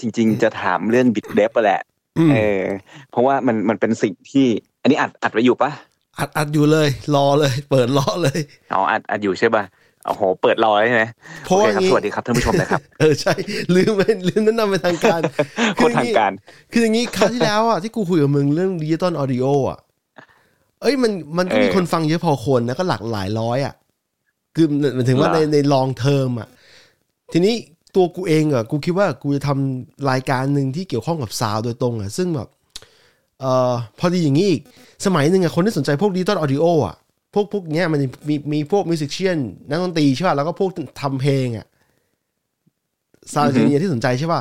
จริง ๆ จะถามเรื่อง bit depth แหละอืมเออเพราะว่ามันมันเป็นสิ่งที่ อันนี้อัดอัดไว้อยู่ปะอัดอัดอยู่เลย รอเลย เปิดรอเลยอ๋ออัดอัดอยู่ใช่ปะโอ้โห เปิดรอเลยใช่ไหมเพราะว่าโอเคครับงี้สวัสดีครับท่านผู้ชมนะครับ เออใช่ ลืมไปลืมแนะนำเป็นทางการโคตรทางการ คืออย่างนี้คราวที่แล้วอะที่กูคุยกับมึงเรื่อง digital audio อะ เอ้ยมันมันก็มีเออคนฟังเยอะพอคนนะก็หลักหลายร้อยอะ คือหมายถึงว่าเหรในอใน long term อะ ทีนี้ ตัวกูเองอะกูคิดว่ากูจะทำรายการหนึ่งที่เกี่ยวข้องกับ sound โดยตรงอะซึ่งแบบเอ่อพอดีอย่างนี้อีก สมัยหนึ่งอะคนที่สนใจพวก digital audio อะพวกพวกเนี้ยมันมีมีพวก musician นักดนตรีใช่ป่ะแล้วก็พวกทำเพลงอะ sound engineer ที่สนใจใช่ป่ะ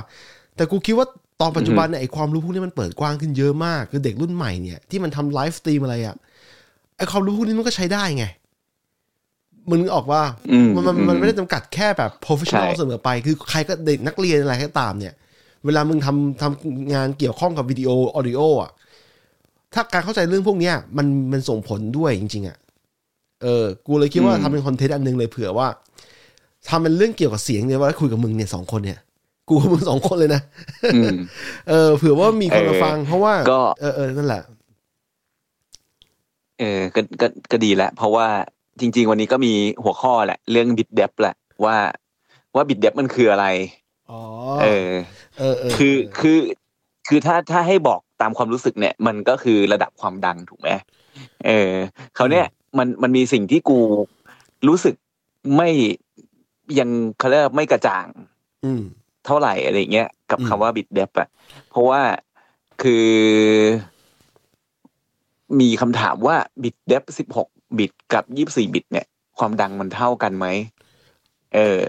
แต่กูคิดว่าตอนปัจจุบันเนี่ยไอความรู้พวกนี้มันเปิดกว้างขึ้นเยอะมาก คือเด็กรุ่นใหม่เนี่ยที่มันทำ live stream อะไรอะไอความรู้พวกนี้มันก็ใช้ได้ไง มึงนึกออกว่าอืมมันมันอืมมันไม่ได้จำกัดแค่แบบ professional ใช่เสมอไป คือใครก็เด็กนักเรียนอะไรก็ตามเนี่ย เวลามึงทำทำงานเกี่ยวข้องกับวิดีโอออดิโออะถ้าการเข้าใจเรื่องพวกเนี้ยมันมันส่งผลด้วยจริง ๆ อะ เออ กูเลยคิดว่าอืมทำเป็นคอนเทนต์อันหนึงเลยเผื่อว่าทำเป็นเรื่องเกี่ยวกับเสียงเนี่ยว่าคุยกับมึงเนี่ยสองคนเนี่ย กูกับมึงสองคนเลยนะอืมเออ เผื่อว่ามีคนมาเออฟัง เพราะว่าก็เออเออนั่นแหละเออก็ก็ก็ดีแหละเพราะว่า จริง ๆ วันนี้ก็มีหัวข้อแหละ เรื่องบิดเดฟแหละว่าว่าบิดเดฟมันคืออะไรอ๋อเออเออเออคือคือคือถ้าถ้าให้บอกตามความรู้สึกเนี่ย มันก็คือระดับความดังถูกไหมเออเขาวเนี่ยมันมันมีสิ่งที่กูรู้สึกไม่ยังเขาเรียกว่าไม่กระจ่าง อืมเท่าไหร่อะไรเงี้ยกับอืมคำว่าบิตเดฟอะเพราะว่าคือ มีคำถามว่า bit depth สิบหก บิตกับยี่สี่บิตเนี่ย ความดังมันเท่ากันไหม เออ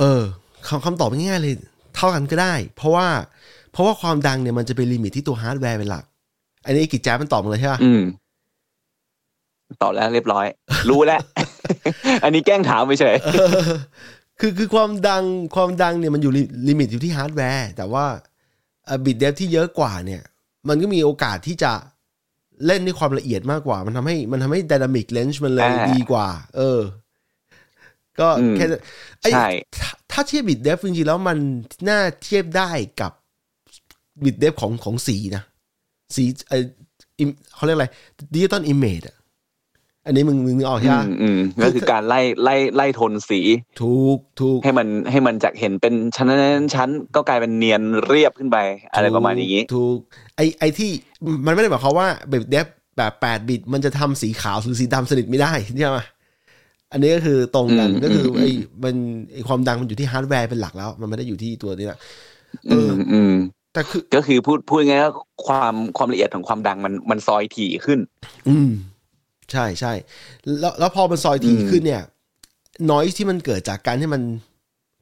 เออคำคำตอบง่ายๆเลย เท่ากันก็ได้ เพราะว่า เพราะว่าความดังเนี่ยมันจะเป็น limit ที่ตัวฮาร์ดแวร์เป็นหลัก อันนี้กิจแจ๊บมันตอบมาเลยใช่ปะอืมตอบแล้วเรียบร้อย รู้แล้ว อันนี้แกล้งถามไปเฉยเออคือคือความดังความดังเนี่ยมันอยู่ลิ limit อยู่ที่ฮาร์ดแวร์แต่ว่า bit depth ที่เยอะกว่าเนี่ย มันก็มีโอกาสที่จะ เล่นด้วยความละเอียดมากกว่า มันทำให้มันทำให้ dynamic range มันเลยอ่าดีกว่า เออ ก็อืมแค่นั้นไอ้ใช่ถ้าถ้าเทียบ bit depth จริงๆแล้วมันน่าเทียบได้กับ bit depth ของของสีนะ สีเออ im- เขาเรียกอะไร digital image อะ อันนี้มึงมึงนึกออกใช่อืไหมมอืมก็คือการไล่ไล่ไล่โทนสี ถูกถูกให้มันให้มันจากเห็นเป็นชั้นนั้นชั้นก็กลายเป็นเนียนเรียบขึ้นไป อะไรประมาณอย่างนี้ ถูกไอไอที่มันไม่ได้หมายความว่าแบบเดฟแบบแปดบิตมันจะทำสีขาวหรือสีดำสนิทไม่ได้ใช่ไหมอันนี้ก็คือตรงกันอืมก็คืออมไอมันไอความดังมันอยู่ที่ฮาร์ดแวร์เป็นหลักแล้ว มันไม่ได้อยู่ที่ตัวนี้แหละเออือมอืมแต่คือก็คือพูดพูดง่ายๆว่าความความละเอียดของความดังมันมันซอยถี่ขึ้น อืม ใช่ใช่แล้วแล้วพอมันซอยถี่อืมขึ้นเนี่ยน i ยที่มันเกิดจากการที่มัน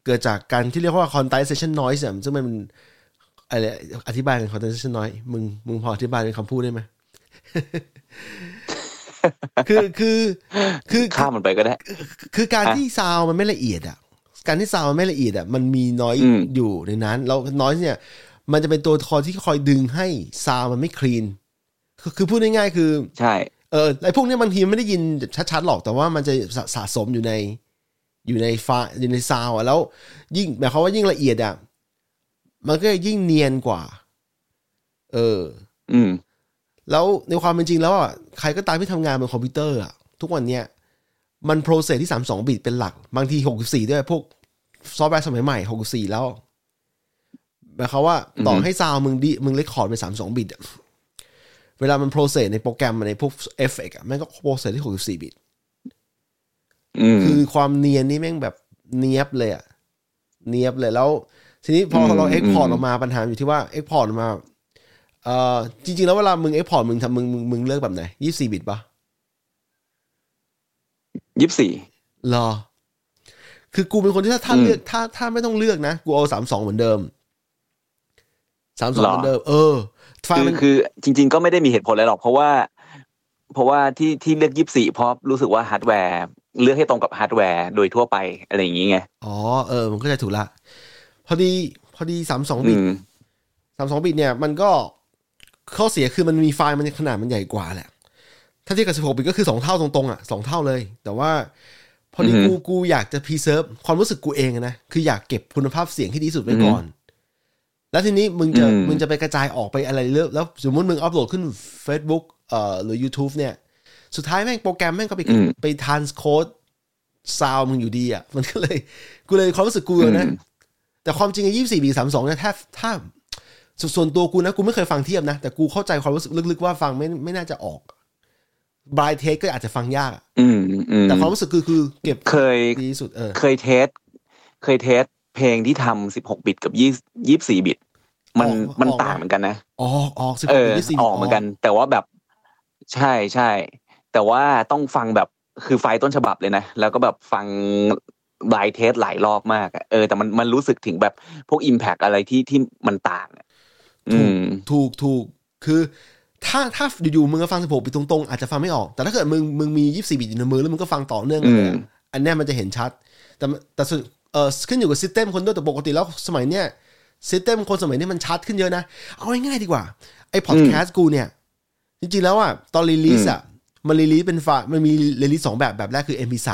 เกิดจากการที่เรียกว่า condensation noise อะซึ่งมันเป็นอะไรอธิบายเป็น condensation noise มึงมึงพออธิบายเป็นคำพูดได้ไหมคือคือคือข้ามมันไปก็ได้ คือการอะที่ซาวมันไม่ละเอียดอะ การที่ซาวมันไม่ละเอียดอะมันมีน้อยอืมอยู่ในนั้นแล้วน้อยเนี่ย มันจะเป็นตัวคอยที่คอยดึงให้ sound มันไม่ clean คือคือพูดง่ายๆคือ ใช่ เออไอพวกเนี้ยบางทีมันไม่ได้ยินชัดๆหรอกแต่ว่ามันจะสะสะสมอยู่ในอยู่ในไฟล์อยู่ในซาวอะแล้วยิ่งหมายความว่ายิ่งละเอียดอะมันก็ยิ่งเนียนกว่า เออ อืม แล้วในความเป็นจริงแล้วอะใครก็ตามที่ทำงานบนคอมพิวเตอร์อะ ทุกวันเนี้ยมัน process ที่สามสองบิตเป็นหลัก บางทีหกสี่ด้วยพวกซอฟต์แวร์สมัยใหม่หกสี่แล้วหมายความว่าต่อให้ sound มึงดิมึง record เป็นสามสองบิตอะ เวลามัน process ในโปรแกรมในพวกเอฟเฟกต์อะแม่งก็ process ที่หกสี่บิตอืมคือความเนียนนี่แม่งแบบเนี้ยบเลยอะเนี้ยบเลยแล้ว ทีนี้พออืมเราเอ็กพอร์ตอืมออกมาปัญหาอยู่ที่ว่า export ออกมาเอ่อจริง ๆ แล้วเวลามึง export มึงทำมึงมึงมึงเลือกแบบไหนยี่สี่บิตปะยี่สิบสี่รอ คือกูเป็นคนที่ถ้าถ้าอืมเลือกถ้าถ้าไม่ต้องเลือกนะ กูเอาสามสองเหมือนเดิมสามสองหรอเหมือนเดิม เออไฟ คือล์มันคือจริง ๆ ก็ไม่ได้มีเหตุผลอะไรหรอก เพราะว่า เพราะว่าที่ที่เลือกยี่สิบสี่เพราะรู้สึกว่าฮาร์ดแวร์ เลือกให้ตรงกับฮาร์ดแวร์โดยทั่วไปอะไรอย่างนี้ไงอ๋อเออมันก็จะถูกละ พอดีพอดีสามสองอืบิตมสามสองบิตเนี่ย มันก็ข้อเสียคือมันมีไฟล์มันขนาดมันใหญ่กว่าแหละ ถ้าเทียบกับสิบหกบิตก็คือสองเท่าตรงๆอะสองเท่าเลย แต่ว่าพอดีอือฮึกูกูอยากจะ preserve ความรู้สึกกูเองอะนะ คืออยากเก็บคุณภาพเสียงที่ดีที่สุดไว้ก่อน แล้วทีนี้มึงจะอืมมึงจะไปกระจายออกไปอะไรเรื่อยแล้วสมมติมึงอัพโหลดขึ้น Facebook เอ่อหรือ YouTube เนี่ย สุดท้ายแม่งโปรแกรมแม่งก็ไปอืมไป transcode sound มึงอยู่ดีอะ มันก็เลยกูเลยความรู้สึกกูอะนะอืมแต่ความจริงยี่สี่บีสามสองเนี่ยถ้าถ้าสส่วนตัวกูนะ กูไม่เคยฟังเทียบนะ แต่กูเข้าใจความรู้สึกลึกๆว่าฟังไม่ไม่น่าจะออก blind test ก็อาจจะฟังยากอะอืมอืมแต่ความรู้สึกคือคือ เก็บเคยดีที่สุดเออเคย test เคย test เพลงที่ทำสิบหกบิตกับยี่ยี่สี่บิต มันออกมันออกต่างเหมือนกันนะออกออกสิบเอหกอยี่สี่ออกเหมือนกัน แต่ว่าแบบใช่ใช่ แต่ว่าต้องฟังแบบคือไฟล์ต้นฉบับเลยนะ แล้วก็แบบฟัง blind test หลายรอบมากอะเออแต่มันมันรู้สึกถึงแบบพวก impact อะไรที่ที่มันต่างอะอืมถูกถูกคือถ้าถ้าอยู่ๆมึงก็ฟังสิบหกบิตตรงๆ อาจจะฟังไม่ออก แต่ถ้าเกิดมึงมึงมียี่สี่บิตอยู่ในมือแล้วมึงก็ฟังต่อเนื่องกันเลยอะอืมอันเนี้ยมันจะเห็นชัด แต่แต่ส่วน เออขึ้นอยู่กับ system คนด้วยแต่ปกติแล้วสมัยเนี้ย system คนสมัยนี้มันชัดขึ้นเยอะนะ เอาง่ายๆดีกว่า ไอ้พอดแคสต์กูเนี่ย จริงๆแล้วอะตอน release อะ มัน release เป็นไฟล์มันมี release สองแบบแบบแรกคือ MP3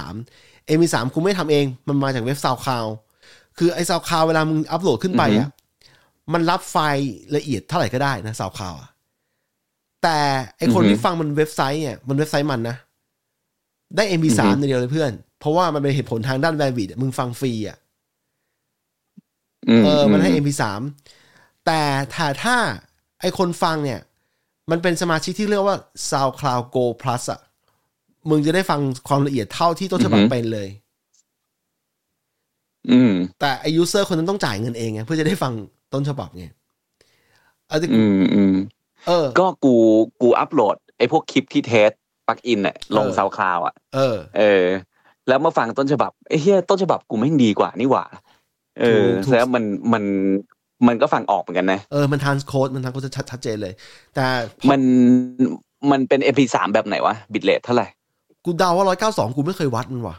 MP3 กูไม่ทำเอง มันมาจากเว็บ SoundCloud คือไอ้ SoundCloud เวลามึงอัพโหลดขึ้นไปอะมันรับไฟล์ละเอียดเท่าไหร่ก็ได้นะ SoundCloud อะแต่ไอ้คนอือฮึที่ฟังมันเว็บไซต์เนี่ยมันเว็บไซต์มันนะ ได้ MP3 อือฮึในเดียวเลยเพื่อน เพราะว่ามันเป็นเหตุผลทางด้าน bandwidth มึงฟังฟรีอะอืมเออมันให้ MP3 แต่ถ้าถ้าไอ้คนฟังเนี่ย มันเป็นสมาชิกที่เรียกว่า SoundCloud Go Plus อะมึงจะได้ฟังความละเอียดเท่าที่ต้นฉบับเป็นเลย อืม แต่ไอ้ user คนนั้นต้องจ่ายเงินเองไงเพื่อจะได้ฟังต้นฉบับไงเอาที่อืมอืมเออ ก็กูกูอัปโหลดไอ้พวกคลิปที่ test plugin เนี่ยลงเออ SoundCloud อะ เออ เออ แล้วมาฟังต้นฉบับไอ้เฮียต้นฉบับกูแม่งดีกว่านี่หว่า เออถูกถูกแล้วมันมันมันก็ฟังออกเหมือนกันนะ เออ มัน transcode มัน transcode ชัดชัดเจนเลย แต่พอมันมันเป็น MP3 แบบไหนวะ bit rate เท่าไหร่ กูเดาว่าร้อยเก้าสองกูไม่เคยวัดมันว่ะ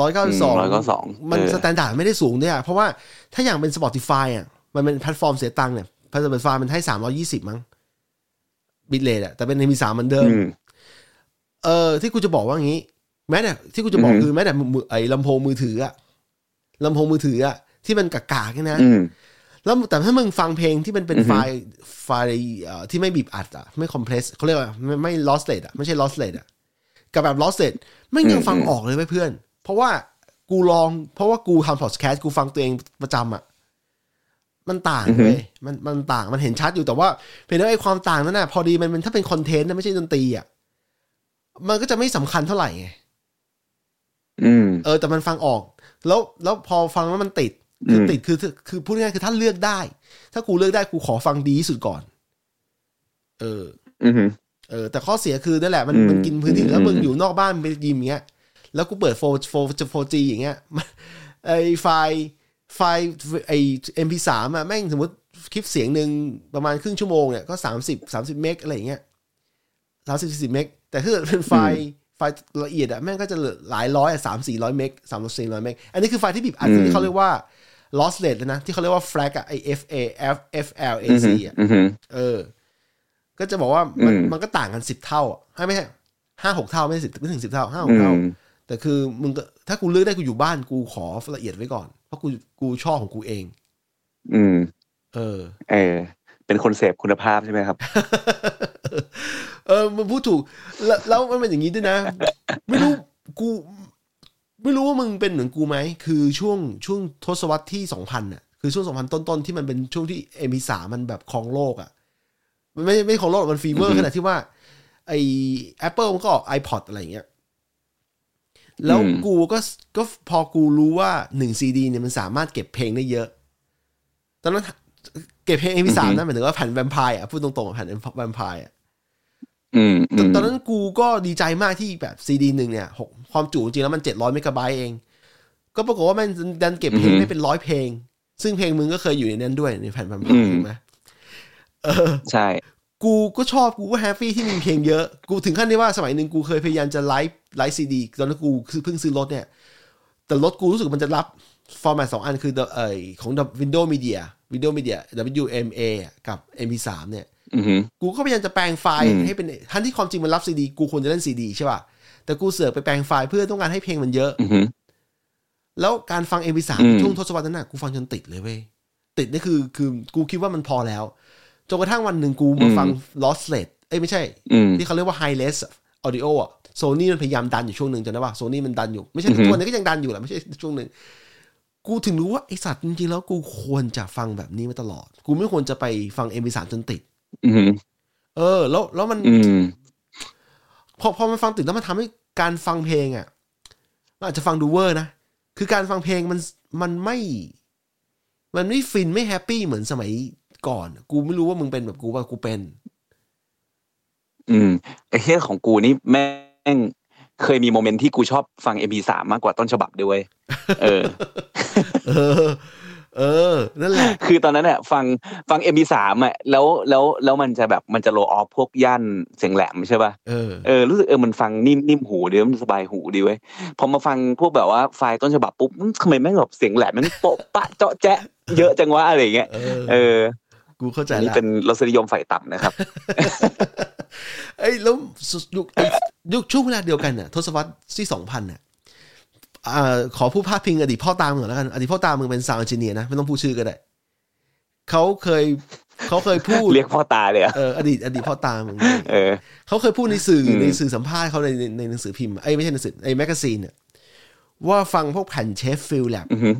ร้อยเก้าสอง192มันเออ stan dard ไม่ได้สูงด้วยอะ เพราะว่าถ้าอย่างเป็น Spotify อะ มันเป็นแพลตฟอร์มเสียตังค์เนี่ย Spotify มันให้สามร้อยยี่สิบมั้ง bit rate อะ แต่เป็น MP3เหมือนเดิมอืมเออ ที่กูจะบอกว่างี้ แม้แต่ที่กูจะบอกอือฮึคือแม้แต่มือไอ้ลำโพงมือถืออะลำโพงมือถืออะที่มันกากๆเนี่ยนะอืมแล้วแต่ถ้ามึงฟังเพลงที่มันเป็นอือฮึไฟล์ไฟล์เอ่อที่ไม่บีบอัดอะไม่คอมเพรสเขาเรียกว่าไม่ไม่ lossless อะไม่ใช่ lossless อะกับแบบ lossless ไม่งยังฟังออกเลยเว้ยเพื่อน เพราะว่ากูลองเพราะว่ากูทำพอดแคสต์กูฟังตัวเองประจำอะมันต่างเว้ยมันมันต่างมันเห็นชัดอยู่แต่ว่าเพียงแต่ว่าไอ้ความต่างนั้นน่ะพอดีมันเป็นถ้าเป็นคอนเทนต์นะไม่ใช่ดนตรีอะมันก็จะไม่สำคัญเท่าไหร่ไงอืม เออแต่มันฟังออก แล้วแล้วพอฟังแล้วมันติดคืออมติดคือคือคือพูดง่ายๆคือถ้าเลือกได้ ถ้ากูเลือกได้กูขอฟังดีที่สุดก่อน เอออืมเออ แต่ข้อเสียคือนั่นแหละมันอืมมันกินพื้นที่อืมแล้วมึงอยู่นอกบ้านไปยิมอย่างเงี้ยแล้วกูเปิดโฟโฟโฟจีอย่างเงี้ยมันไอ้ไฟล์ไฟล์ไอ้ MP3 อะแม่งสมมติคลิปเสียงหนึ่งประมาณครึ่งชั่วโมงเนี่ยก็สามสิบสามสิบเมกอะไรอย่างเงี้ยสามสิบสี่สิบเมกแต่ถ้าเกิดเป็นไฟล์ ไฟล์ละเอียดอะแม่งก็จะเหลือหลายร้อยอะสามสี่ร้อยเมกสามร้อยสี่ร้อยเมกอันนี้คือไฟล์ที่บีบอัดอืมที่เขาเรียกว่า lossless เลยนะ ที่เขาเรียกว่า flag อะไอ F A F F L A อืม C อะอืมเออ ก็จะบอกว่ามันอืมมันก็ต่างกันสิบเท่าอะให้ไม่ใช่ห้าหกเท่าไม่สิบไม่ถึงสิบเท่าห้าหอืกเท่ามแต่คือมึงก็ถ้ากูเลือกได้กูอยู่บ้านกูขอละเอียดไว้ก่อน เพราะกูกูชอบของกูเอง อืม เออ เออ เป็นคนเสพคุณภาพใช่ไหมครับ เออมันพูดถูกแล้วแล้วมันเป็นอย่างนี้ด้วยนะ ไม่รู้กู ไม่รู้ว่ามึงเป็นเหมือนกูไหม คือช่วงช่วงทศวรรษที่สองพันอะ คือช่วงสองพันต้นๆที่มันเป็นช่วงที่เอ็มพีสามันแบบครองโลกอะ มันไม่ไม่ครองโลกมันฟีเวอร์อือฮึขนาดที่ว่า ไอ Apple มันก็ออก iPod อะไรอย่างเงี้ยแล้วอืมกูก็ก็พอกูรู้ว่าหนึ่งซีดีเนี่ยมันสามารถเก็บเพลงได้เยอะ ตอนนั้น เก็บเพลง MP3 นะหมายถึงว่าแผ่นแวมไพร์อะพูดตรงๆแผ่นแวมไพร์อะอืมอืมตอนนั้นกูก็ดีใจมากที่แบบซีดีหนึ่งเนี่ยหกความจุจริงๆแล้วมันเจ็ดร้อยเมกะไบต์เอง ก็ปรากฏว่ามันดันเก็บเพลงได้เป็นร้อยเพลง ซึ่งเพลงมึงก็เคยอยู่ในนั้นด้วยในแผ่นแวมไพร์ถูกไหมเออใช่กูก็ชอบกูก็แฮปปี้ที่มีเพลงเยอะ กูถึงขั้นที่ว่าสมัยหนึ่งกูเคยพยายามจะ write write ซีดีตอนนั้นกูคือเพิ่งซื้อรถเนี่ย แต่รถกูรู้สึกมันจะรับ format สองอันคือ The- เอ่อของ Windows Media Windows Media WMA กับ MP3 เนี่ยอืมกูก็พยายามจะแปลงไฟล์อืมให้เป็นทั้งที่ความจริงมันรับซีดีกูควรจะเล่นซีดีใช่ป่ะ แต่กูเสือกไปแปลงไฟล์เพื่อต้องการให้เพลงมันเยอะอืมแล้วการฟัง MP3 อืมช่วงทศวรรษนั้นน่ะกูฟังจนติดเลยเว้ย ติดนี่คือคือกูคิดว่ามันพอแล้วจนกระทั่งวันหนึ่งกูมาฟัง lossless เอ้ยไม่ใช่อืมที่เขาเรียกว่า high-res audio อะโซนี่มันพยายามดันอยู่ช่วงหนึ่งจำได้ป่ะโซนี่มันดันอยู่ ไม่ใช่ทุกวันนี้ก็ยังดันอยู่แหละไม่ใช่ช่วงหนึ่ง กูถึงรู้ว่าไอสัตว์จริงๆแล้วกูควรจะฟังแบบนี้มาตลอด กูไม่ควรจะไปฟัง MP3 จนติดอืมเออ แล้วแล้วมันอืมพอพอมันฟังติดแล้วมันทำให้การฟังเพลงอะมันอาจจะฟังดูเวอร์นะ คือการฟังเพลงมันมันไม่ มันไม่ฟินไม่แฮปปี้เหมือนสมัยก่อน กูไม่รู้ว่ามึงเป็นแบบกูว่ากูเป็น อืมไอ้เรื่องของกูนี่แม่ง เคยมี moment ที่กูชอบฟัง MP3 มากกว่าต้นฉบับด้วยเว้ยเออ เออ เออ นั่นแหละ คือตอนนั้นเนี่ยฟังฟัง MP3 อะแล้วแล้วแล้วมันจะแบบมันจะ roll off พวกย่านเสียงแหลมใช่ป่ะเออเออรู้สึกเออมันฟังนิ่มนิ่มหูดีมันสบายหูดีเว้ยพอมาฟังพวกแบบว่าไฟล์ต้นฉบับปุ๊บทำไมแม่งแบบเสียงแหลมแม่งโปะปะเจาะแจ๊ะเยอะจังวะอะไรอย่างเงี้ยเออเออ กูเข้าใจอันนี้ละเป็นรสนิยมฝ่ายต่ำนะครับไอ้ยแล้วสุดยุคไอ้ยุคช่วงเวลาเดียวกันน่ะทศวรรษที่สองพันน่ะอ่าขอพูดพาดพิงอดีตพ่อตามมึงก่อนแล้วกันอดีตพ่อตามมึงเป็น sound engineer นะไม่ต้องพูดชื่อก็ได้เขาเคยเขาเคยพูดเรียกพ่อตาเลยอะเอออดีตอดีตพ่อตามมึงเออเขาเคยพูดในสื่ออมในสื่อสัมภาษณ์เขาในในในหนังสือพิมพ์ไอ้ยไม่ใช่หนังสือไอ้ magazine เนี่ยว่าฟังพวกแผ่น Sheffield Lab อือหือ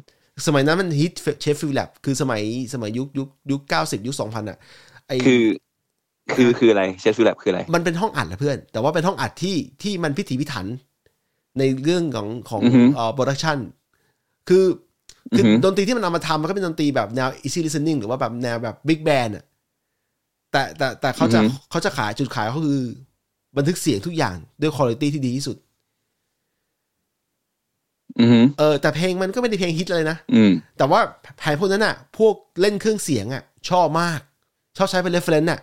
สมัยนั้นมันฮิต Sheffield Lab คือสมัยสมัยยุคยุคยุคเก้าสิบยุคสองพันอะไอคือคือคืออะไร Sheffield Lab คืออะไร มันเป็นห้องอัดนะเพื่อน แต่ว่าเป็นห้องอัดที่ที่มันพิถีพิถัน ในเรื่องของของอือฮึเอ่อ production คือคือออฮึดนตรีที่มันเอามาทำมันก็เป็นดนตรีแบบแนว easy listening หรือว่าแบบแนวแบบ big band อะแต่แต่แต่เขาจะเขาจะขายจุดขายเขาคือ บันทึกเสียงทุกอย่างด้วยคุณภาพที่ดีที่สุดอือหือ เออแต่เพลงมันก็ไม่ได้เพลงฮิตเลยนะอืมแต่ว่าแผ่นพวกนั้นอะ พวกเล่นเครื่องเสียงอะ ชอบมาก ชอบใช้เป็น reference อะ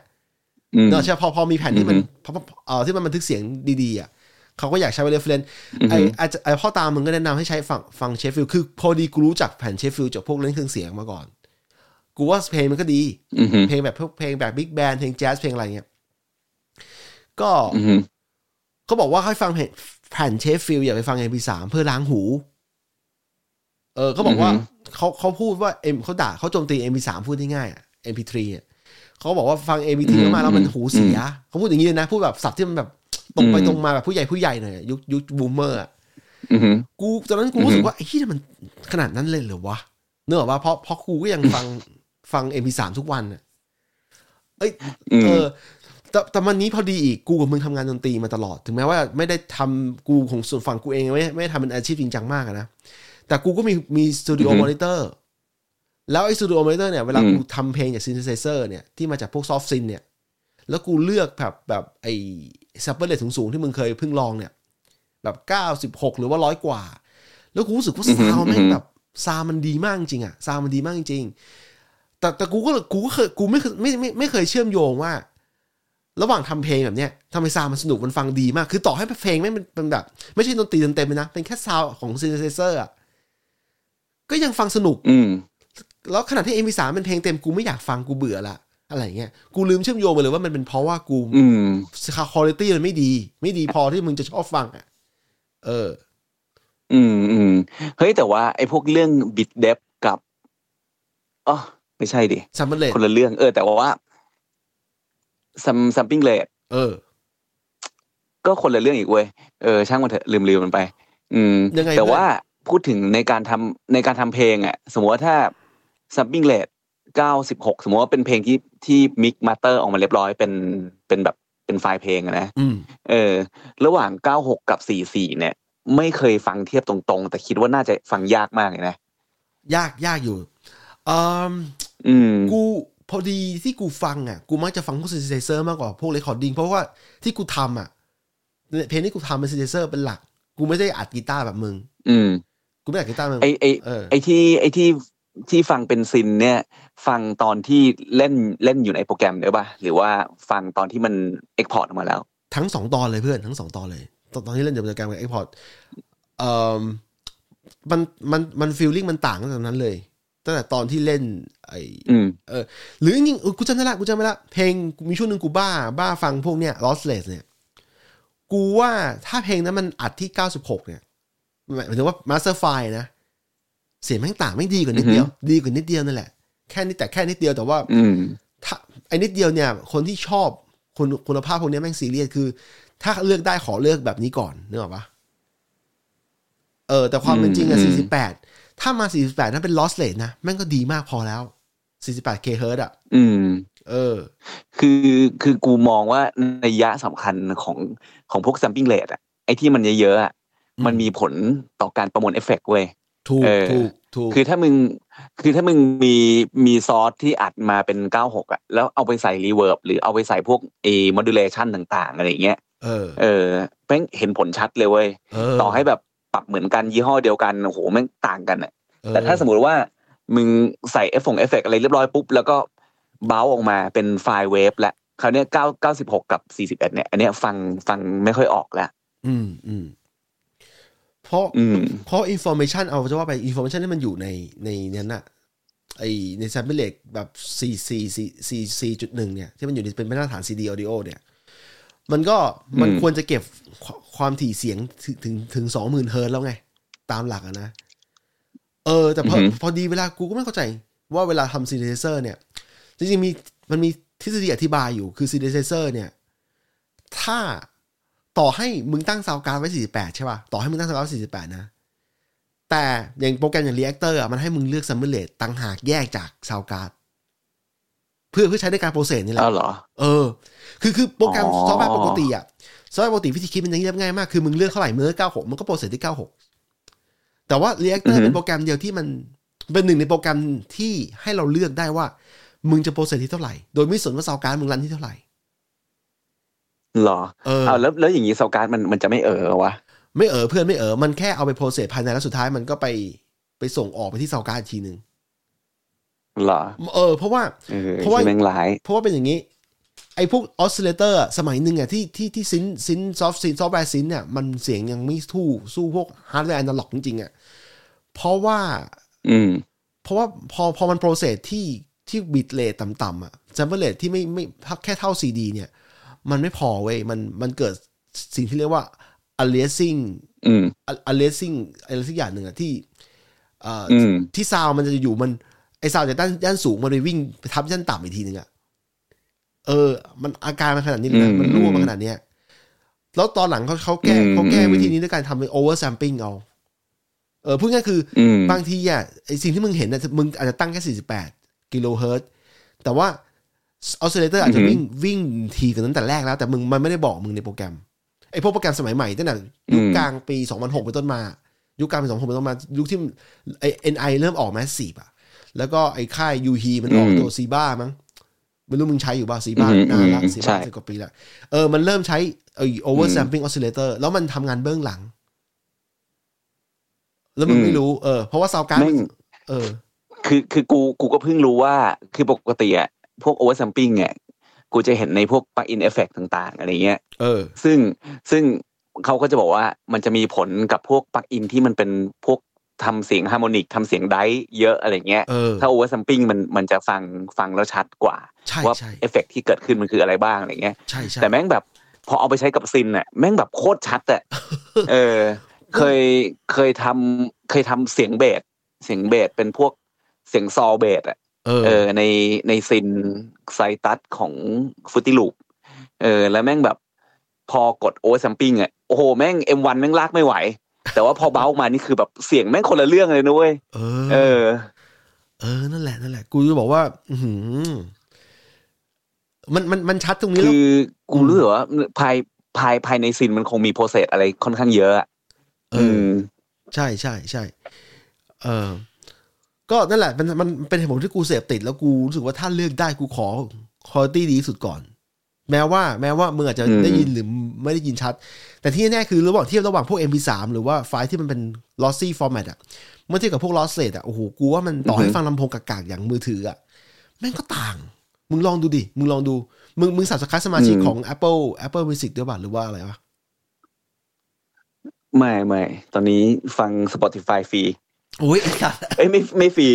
อืมเนอะใช่พอพอมีแผ่นที่มันอือฮึพอพอเอ่อที่มันบันทึกเสียงดีๆอะเขาก็อยากใช้เป็น reference อือฮึไอ้อาจจะไอ้พ่อตามมึงก็แนะนำให้ใช้ฟังฟัง Sheffield คือพอดีกูรู้จักแผ่น Sheffield จากพวกเล่นเครื่องเสียงมาก่อน กูว่าเพลงมันก็ดีอือหือเพลงแบบพวกเพลงแบบ big band เพลงแจ๊สเพลงอะไรเงี้ยก็อือหือเขาบอกว่าให้ฟังเพลง แผ่น Sheffield อย่าไปฟัง MP3 เพื่อล้างหู เออเขาบอกว่าอือฮึเขาเขาพูดว่าเอ็มเขาด่าเขาโจมตี MP3 พูดง่ายๆอะ MP3 อะเขาบอกว่าฟัง MP3 อืมมาแล้วมันอืมหูเสีย เขาพูดอย่างนี้เลยนะ พูดแบบสับที่มันแบบตรงไปอืมตรงมาแบบผู้ใหญ่ผู้ใหญ่หน่อยยุคยุค boomer อะอือหือกูตอนนั้นกูรู้สึกว่าไอ้ที่มันขนาดนั้นเลยเหรอวะเนกอะว่าเพราะเพราะกูก็ยังฟังฟัง MP3 ทุกวันอะเอ้ยอืมเออ แต่แต่วันนี้พอดีอีกกูกับมึงทำงานดนตรีมาตลอด ถึงแม้ว่าไม่ได้ทำกูของส่วนฝั่งกูเองไม่ไม่ได้ทำเป็นอาชีพจริงจังมากอะนะ แต่กูก็มีมีสตูดิโออือฮึมอนิเตอร์แล้วไอ้ studio monitor เนี่ยเวลาอืมกูทำเพลงจากซินเ h ไซเซอร์เนี่ยที่มาจากพวก soft synth เนี่ย แล้วกูเลือกแบบแบบไอ้ sample rate สูงๆที่มึงเคยเพิ่งลองเนี่ย แบบเก้าสิบหกหรือว่าร้อยกว่า แล้วกูรู้สึกว่าอือฮึ sound แม่งอืงอฮึแบบ sound มันดีมากจริงอะ sound มันดีมากจริงแต่แต่กูก็กูก็เคยกูไม่เคยไม่ไม่ไม่เคยเชื่อมโยงว่า ระหว่างทำเพลงแบบเนี้ยทำไม sound มันสนุกมันฟังดีมาก คือต่อให้เพลงไม่เป็นเป็นแบบ ไม่ใช่ดนตรีเต็มๆเลยนะ เป็นแค่ซาวด์ของซินเ h ไซเซอร์อะก็ยังฟังสนุก อืมแล้วขณะที่ MP3 เป็นเพลงเต็มกูไม่อยากฟังกูเบื่อละอะไรเงี้ยกูลืมเชื่อมโยงไปเลยว่ามันเป็นเพราะว่ากูอืมคุณภาพมันไม่ดี ไม่ดีพอที่มึงจะชอบฟังอะเออ อืมอืมเฮ้ยแต่ว่าไอ้พวกเรื่อง bit depth กับอ๋อไม่ใช่ดิ sample rate คนละเรื่องเออแต่ว่า sam- sampling rate เออ ก็คนละเรื่องอีกเว้ยเออช่างมันเถอะลืมลืมมันไป อืมยังไงแต่เพื่อนว่าพูดถึงในการทำในการทำเพลงอะ สมมติว่าถ้า sampling rateเก้าสิบหกสมมติว่าเป็นเพลงที่ที่ mix master ออกมาเรียบร้อยเป็นเป็นแบบเป็นไฟล์เพลงอะนะอืมเออ ระหว่างเก้าหกกับสี่สี่เนี่ย ไม่เคยฟังเทียบตรงๆ แต่คิดว่าน่าจะฟังยากมากเลยนะ ยากยากอยู่อืมอืมกูพ อดีที่กูฟังอะ กูมักจะฟังพวกซินเ h ไซเซอร์มากกว่าพวกเรคคอร์ดิ้งเพราะว่าที่กูทำอะเพลงที่กูทำเป็นซินเ h ไซเซอร์เป็นหลัก กูไม่ได้อัดกีตาร์แบบมึง อืม กูไม่อัดกีตาร์มึงไอไอเออไอที่ไอที่ที่ฟังเป็น synth เนี่ย ฟังตอนที่เล่นเล่นอยู่ในโปรแกรมด้วยป่ะหรือว่าฟังตอนที่มัน export ออกมาแล้ว ทั้งสองตอนเลยเพื่อนทั้งสองตอนเลย ตอนตอนที่เล่นเดี๋ยวโปรแกรมกับ export เอ่อมันมันมัน feeling มันต่างกันตรงนั้นเลย ตั้งแต่ตอนที่เล่น ไออืมเออ หรือจริงๆเออกูจำได้ละกูจำได้ละเพลงมีช่วงหนึ่งกูบ้า บ้าฟังพวกเนี้ย lossless เนี่ย กูว่าถ้าเพลงนั้นมันอัดที่ 96 เนี่ยหมายถึงว่า master file นะ เสียงแม่งต่างไม่งดีกว่านิดเดียว ดีกว่านิดเดียวนั่นแหละ แค่นี้แต่แค่นิดเดียวแต่ว่าอืมถ้าไอ้นิดเดียวเนี่ย คนที่ชอบคุณคุณภาพพวกนี้แม่งซีเรียสคือ ถ้าเลือกได้ขอเลือกแบบนี้ก่อนนึกออกปะเออ แต่ความเป็นจริงอะอืมสี่สิบแปด ถ้ามาสี่สิบแปดนั่นเป็น loss rate นะ แม่งก็ดีมากพอแล้วสี่สิบแปด k h z อะอืม เออ คือคือกูมองว่านัยยะสำคัญของของพวก sampling rate อะไอ้ที่มันเยอะๆอะอืมมันมีผลต่อการประมวลเอฟเฟกต์เว้ย ถูกเออถูกถูกคือถ้ามึง คือถ้ามึงมีมีซอสที่อัดมาเป็น 96 อะ แล้วเอาไปใส่ reverb หรือเอาไปใส่พวกเอ modulation ต่าง ๆ อะไรอย่างเงี้ย เออ เออแม่งเห็นผลชัดเลยเว้ยเออต่อให้แบบ ปรับเหมือนกันยี่ห้อเดียวกันโอ้โหแม่งต่างกันอะเออแต่ถ้าสมมติว่ามึงใส่เอฟฟงเอฟเฟกอะไรเรียบร้อยปุ๊บ แล้วก็เบ้าออกมาเป็นไฟล์เวฟแล้วคราวเนี้ยเก้าเก้าสิบหกกับสี่สิบเอ็ดเนี่ย อันเนี้ยฟังฟังไม่ค่อยออกแล้ว อืมอืมเพราะอืมเพราะ information เอาจะว่าไป information ที่มันอยู่ในในนั้นอะไอใน sample rate แบบ4 4 4 4 4จุดหนึ่งเนี่ย ที่มันอยู่ในเป็นมาตรฐาน CD audio เนี่ย มันก็มันอืมควรจะเก็บควความถี่เสียงถึงถึงถึงสองหมื่นเฮิร์ตซ์แล้วไง ตามหลักอะนะ เออ แต่พออือหือพอดีเวลากูก็ไม่เข้าใจ ว่าเวลาทำซี n เซอร์เนี่ย จริงๆมีมันมีทฤษฎีอธิบายอยู่คือซี n เซอร์เนี่ย ถ้าต่อให้มึงตั้ง sound card ไว้ 48 ใช่ป่ะ ต่อให้มึงตั้ง sound card ไว้ 48 นะ แต่อย่างโปรแกรมอย่าง Reaktor อะมันให้มึงเลือก sample rate ต่างหากแยกจาก sound card เพื่อเพื่อใช้ในการ process นี่แหละอ้าวเหรอ เออ คือคือโปรแกรมอ๋อซอฟต์แวร์ปกติอะซอฟต์แวร์ปกติวิธีคิดมันยังเรียบง่ายมาก คือมึงเลือกเท่าไหร่มึงเลือก96 มันก็ process ที่ 96 แต่ว่า Reaktor เป็นโปรแกรมเดียวที่มันเป็นหนึ่งในโปรแกรมที่ให้เราเลือกได้ว่า มึงจะ process ที่เท่าไหร่ โดยไม่สนว่า sound card มึง run ที่เท่าไหร่เหรอเอออ้าวแล้วแล้วอย่างนี้ sound card มันมันจะไม่เออวะไม่เออเพื่อนไม่เออมันแค่เอาไป process ภายในแล้วสุดท้ายมันก็ไปไปส่งออกไปที่ sound card อีกทีหนึ่งเหรอ เออ เพราะว่าเออเพราะว่าที่แม่งร้าย เพราะว่าเป็นอย่างนี้ ไอ้พวก oscillator สมัยหนึ่งอะที่ที่ที่ synth synth soft synth software synth เนี่ยมันเสียงยังไม่สู้สู้พวก hardware analog จริงๆอะเพราะว่า อืม เพราะว่าพอพอมัน process ที่ที่ bit rate ต่ำๆอะ sample rate ที่ไม่ไม่แค่เท่าซีดีเนี่ย มันไม่พอเว้ยมันมันเกิดสิ่งที่เรียกว่า aliasing อืม aliasing อะไรสักอย่างหนึ่งอะที่เอ่อออืมที่ซาวมันจะอยู่มันไอซาวจากด้านด้านสูงมันไปวิ่งไปทับด้านต่ำอีกทีหนึ่งอะ เออ มันอาการมันขนาดนี้เลยนะอืมมันรั่วมาขนาดเนี้ยแล้วตอนหลังเขาเขาแก้อืมเขาแก้อืมวิธีนี้ด้วยการทำเป็น over sampling เอา เออพูดง่ายๆคือออืมบางทีอะไอสิ่งที่มึงเห็นน่ะมึงอาจจะตั้งแค่ 48 กิโลเฮิรตซ์แต่ว่า oscillator อาจจะอือฮึวิ่งวิ่งทีกันตั้งแต่แรกแล้ว แต่มึงมันไม่ได้บอกมึงในโปรแกรมไอพวกโปรแกรมสมัยใหม่ตั้งแต่ยุคกลางปี 2006เป็นต้นมา ยุคกลางปี 2006เป็นต้นมายุคที่ไอ NI เริ่มออก Massive อะแล้วก็ไอค่าย u-he มันออกอืมตัว Zebra มั้ง ไม่รู้มึงใช้อยู่ป่ะ Zebra อืมนานละอืมซีใช่บ้าสิบกว่าปีละเออมันเริ่มใช้ไอ oversampling oscillator แล้วมันทำงานเบื้องหลัง แล้วมึงไม่รู้เออเพราะว่า sound card แม่งเออ คือคือกูกูก็เพิ่งรู้ว่าคือปกติอะพวก oversampling เนี่ยกูจะเห็นในพวก plug in effect ต่าง ๆ อะไรเงี้ยเออ ซึ่งซึ่งเขาก็จะบอกว่ามันจะมีผลกับพวก plug in ที่มันเป็นพวก ทำเสียง harmonic ทำเสียง drive เยอะอะไรเงี้ยเออถ้า oversampling มันมันจะฟังฟังแล้วชัดกว่าใช่ว่าใช่เอฟเฟกที่เกิดขึ้นมันคืออะไรบ้างอะไรเงี้ยใช่ใช่แต่แม่งแบบพอเอาไปใช้กับ synth น่ะแม่งแบบโคตรชัดอะเออ เคยเคยทำเคยทำเสียงเบสเสียงเบสเป็นพวกเสียง saw bass อะเออเออ ในใน synth Sytrus ของ Fruity Loops เออ แล้วแม่งแบบพอกด oversampling อะโอ้โหแม่ง M1 แม่งลากไม่ไหว แต่ว่าพอเบ้ามานี่คือแบบเสียงแม่งคนละเรื่องเลยนะเว้ยเอเอออ เออ นั่นแหละนั่นแหละ กูจะบอกว่า อือหือมันมันมันชัดตรงนี้แล้คือกูรู้สึกว่าภายภายภายใน synth มันคงมี process อะไรค่อนข้างเยอะอะเออมใช่ใช่ใช่เออ ก็นั่นแหละ มันมันเป็นเหตุผลที่กูเสพติด แล้วกูรู้สึกว่าถ้าเลือกได้กูขอคุณภาพดีที่สุดก่อน แม้ว่า แม้ว่ามึงอาจจะอืมได้ยินหรือไม่ได้ยินชัด แต่ที่แน่ๆคือระหว่างเทียบระหว่างพวก MP3 หรือว่าไฟล์ที่มันเป็น lossy format อะเมื่อเทียบกับพวก lossless อะโอ้โหกูว่ามันต่อให้ฟังลำโพงกากๆอย่างมือถืออะแม่งก็ต่าง มึงลองดูดิ มึงลองดู มึงมึงสับสคายสมาชิกอืมของ Apple Apple Music ด้วยป่ะหรือว่าอะไรวะไม่ไม่ตอนนี้ฟัง Spotify ฟรีโอ้ยไอ้สัตว์เอ้ยไม่ไม่ฟรี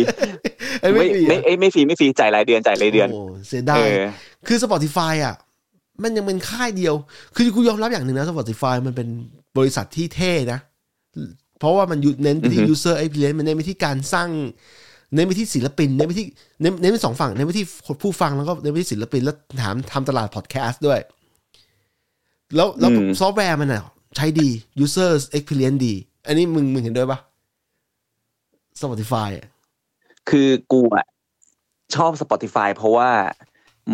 ไอ้ไม่มีไม่อะเอ้ยไม่ฟรีไม่ฟรีจ่ายรายเดือนจ่ายรายเดือนโอ้เสียดาเอยอคือ Spotify อะ มันยังเป็นค่ายเดียว คือกูยอมรับอย่างหนึ่งนะ Spotify มันเป็นบริษัทที่เท่นะ เพราะว่ามันยุเน้นไปที่อือฮึ user experience มันเน้นไปที่การสร้าง เน้นไปที่ศิลปิน เน้นไปที่ เน้นเน้นไปสองฝั่ง เน้นไปที่ผู้ฟังแล้วก็เน้นไปที่ศิลปิน แล้วถามทำตลาดพอดแคสต์ด้วย แล้วแล้วอืมซอฟต์แวร์มันอะใช้ดี user experience ดี อันนี้มึงมึงเห็นด้วยปะ Spotify อะคือกูอะชอบ Spotify เพราะว่า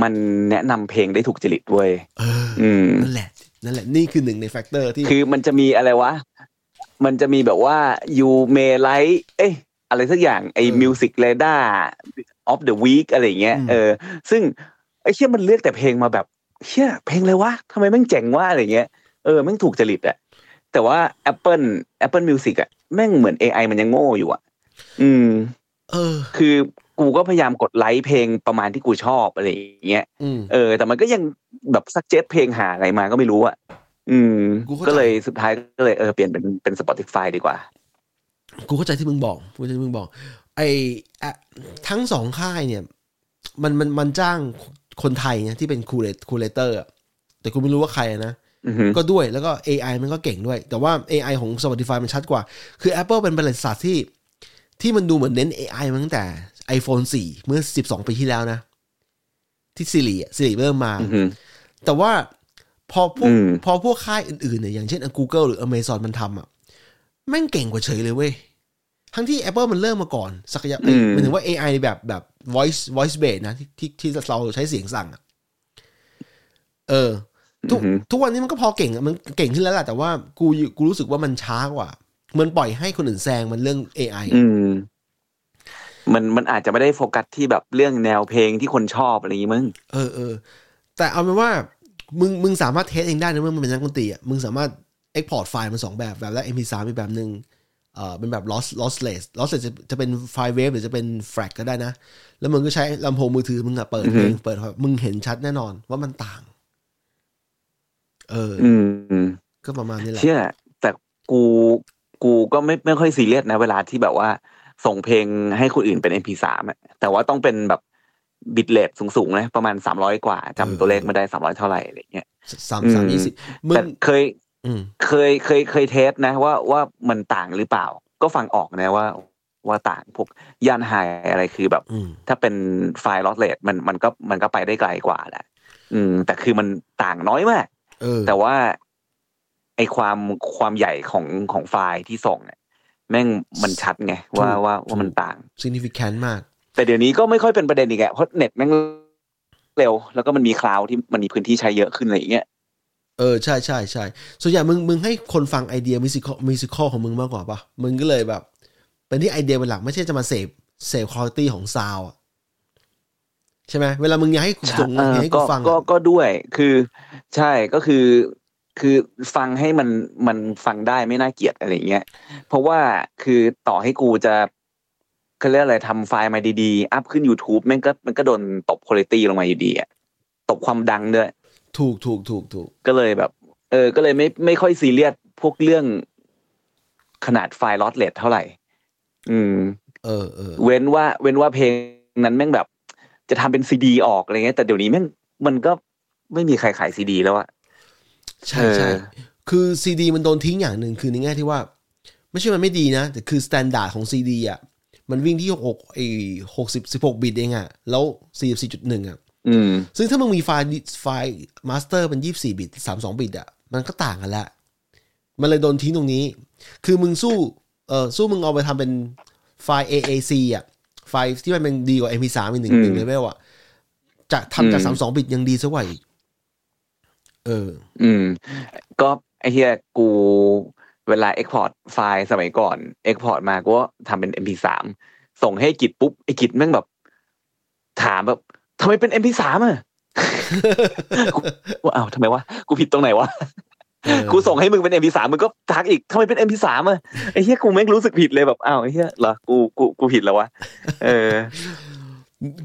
มันแนะนำเพลงได้ถูกจริตเว้ยเอออืมนั่นแหละนั่นแหละนี่คือหนึ่งใน factor ที่คือมันจะมีอะไรวะ มันจะมีแบบว่า you may like เอ้ยอะไรสักอย่างไอ้เออ music radar of the week อะไรอย่างเงี้ยอืมเออ ซึ่งไอ้เชี่ยมันเลือกแต่เพลงมาแบบเชี่ยเพลงเลยวะทำไมแม่งเจ๋งวะอะไรเงี้ยเออแม่งถูกจริตอะแต่ว่า Apple Apple Music อะแม่งเหมือน AI มันยังโง่อยู่อะอืม เออ คือ กูก็พยายามกดไลค์เพลงประมาณที่กูชอบอะไรอย่างเงี้ยอืมเออ แต่มันก็ยังแบบสักเจ็ตเพลงหาอะไรมาก็ไม่รู้อะอืมกูเข้าใจก็เลยสุดท้ายก็เลยเออเปลี่ยนเป็นเป็น Spotify ดีกว่า กูเข้าใจที่มึงบอกกูเข้าใจที่มึงบอก ไอ้อะทั้งสองค่ายเนี่ย มันมันมันจ้างคนไทยเนี่ยที่เป็น cu curator แต่กูไม่รู้ว่าใครอะนะอือฮึก็ด้วยแล้วก็ AI มันก็เก่งด้วย แต่ว่า AI ของ Spotify มันชัดกว่า คือ Apple เป็นบริษัทที่ ที่มันดูเหมือนเน้น AI มาตั้งแต่ iPhone 4 เมื่อ 12 ปีที่แล้วนะ ที่ Siri อะ Siri เริ่มมาอือฮึแต่ว่าพอพวกอืมพอพวกค่ายอื่นๆเนี่ยอย่างเช่น Google หรือ Amazon มันทำอะแม่งเก่งกว่าเฉยเลยเว้ย ทั้งที่ Apple มันเริ่มมาก่อน ศักยภาพอืมหมายถึงว่า AI แบบแบบ voice voice based นะที่ที่ที่เราใช้เสียงสั่งอะเออ ทุกอือฮึทุกวันนี้มันก็พอเก่งอะมันเก่งขึ้นแล้วแหละแต่ว่ากูกูรู้สึกว่ามันช้ากว่าเหมันปล่อยให้คนอื่นแซงมันเรื่อง AI อืม มันมันอาจจะไม่ได้โฟกัสที่แบบเรื่องแนวเพลงที่คนชอบอะไรอย่างงี้มึงเออเออแต่เอาเป็นว่ามึงมึงสามารถเทสเองได้นะเมื่อมึงเป็นนักดนตรีอะมึงสามารถ export ไฟล์มันสองแบบแบบแรก MP3 อีกแบบหนึ่งเอ่อเป็นแบบ loss lossless lossless จะจะเป็นไฟล์เวฟหรือจะเป็น FLAC ก็ได้นะ แล้วมึงก็ใช้ลำโพงมือถือมึงอะเปิดเพลงเปิดมึงเห็นชัดแน่นอนว่ามันต่าง เออออืมก็ประมาณนี้แหละเชื่อแต่กูกูก็ไม่ไม่ค่อยซีเรียสนะ เวลาที่แบบว่า ส่งเพลงให้คนอื่นเป็น MP3 อะแต่ว่าต้องเป็นแบบบิตเลทสูงๆนะประมาณสามร้อยกว่าจำตัวเลขไม่ได้สามร้อยเท่าไหร่อะไรเงี้ยสามสามยี่สิบมึงแต่เคยอืมเคยเคยเคยเทสนะว่าว่ามันต่างหรือเปล่า ก็ฟังออกนะว่าว่าต่างพวกย่านไฮอะไรคือแบบอืมถ้าเป็นไฟล์ลอสเลทมันมันก็มันก็ไปได้ไกลกว่าแหละ อืม แต่คือมันต่างน้อยมากเออแต่ว่าไอความความใหญ่ของของไฟล์ที่ส่งเนี่ย แม่งมันชัดไงว่าว่าว่ามันต่าง significant มาก แต่เดี๋ยวนี้ก็ไม่ค่อยเป็นประเด็นอีกอะเพราะเน็ตแม่งเร็ว แล้วก็มันมีคลาวด์ที่มันมีพื้นที่ใช้เยอะขึ้นอะไรอย่างเงี้ยเออใช่ใช่ใช่ส่วนใหญ่มึงมึงให้คนฟังไอเดีย musical musical ของมึงมากกว่าปะมึงก็เลยแบบ เป็นที่ไอเดียเป็นหลักไม่ใช่จะมาเสพเสพคุณภาพของซาวอะใช่ไหมเวลามึงอยากให้กูส่งเออเพลงให้กูก็ฟังก็อะก็ด้วยคือใช่ก็คือ คือฟังให้มันมันฟังได้ไม่น่าเกลียดอะไรอย่างเงี้ยเพราะว่าคือต่อให้กูจะเขาเรียกอะไรทำไฟล์มาดีๆ อัพขึ้น YouTube แม่งก็มันก็โดนตบคุณภาพลงมาอยู่ดีอะตบความดังด้วย ถูกถูกถูกถูกก็เลยแบบ เออ ก็เลยไม่ไม่ค่อยซีเรียสพวกเรื่องขนาดไฟล์ลอสเลทเท่าไหร่ อืม เออเออเว้นว่า เว้นว่าเพลงนั้นแม่งแบบ จะทำเป็นซีดีออกอะไรเงี้ยแต่เดี๋ยวนี้แม่งมันก็ไม่มีใครขายซีดีแล้วอะ ใช่ใช่เออคือซีดีมันโดนทิ้งอย่างหนึ่งคือในแง่ที่ว่า ไม่ใช่มันไม่ดีนะ แต่คือ standard ของซีดีอะมันวิ่งที่หกไอหกสิบสิบหกบิตเองอะ แล้วสี่สี่จุดหนึ่งอะอืมซึ่งถ้ามึงมีไฟล์ไฟล์ master เป็นยี่สี่บิตสามสองบิตอะ มันก็ต่างกันละมันเลยโดนทิ้งตรงนี้ คือมึงสู้เออสู้มึงเอาไปทำเป็นไฟล์ AAC อะ ไฟล์ที่มันเป็นดีกว่า MP3 อีกหนึ่งอืมหนึ่งเลเวลอะจะทำจากอืมสามมสองบิตยังดีซะกว่าอีก เออ อืม ก็ไอเหี้ยกูเวลา export ไฟล์สมัยก่อน export มาก็ทำเป็น MP3 ส่งให้กิจปุ๊บไอกิจแม่งแบบ ถามแบบทำไมเป็น MP3 อะกูว่าอ้าวทำไมวะกูผิดตรงไหนวะเออกูส่งให้มึงเป็น MP3 มึงก็ทักอีกทำไมเป็น MP3 อะไอ้เหี้ยกูแม่งรู้สึกผิดเลยแบบอ้าวไอ้เหี้ยเหรอกูกูกูผิดแล้ววะเออ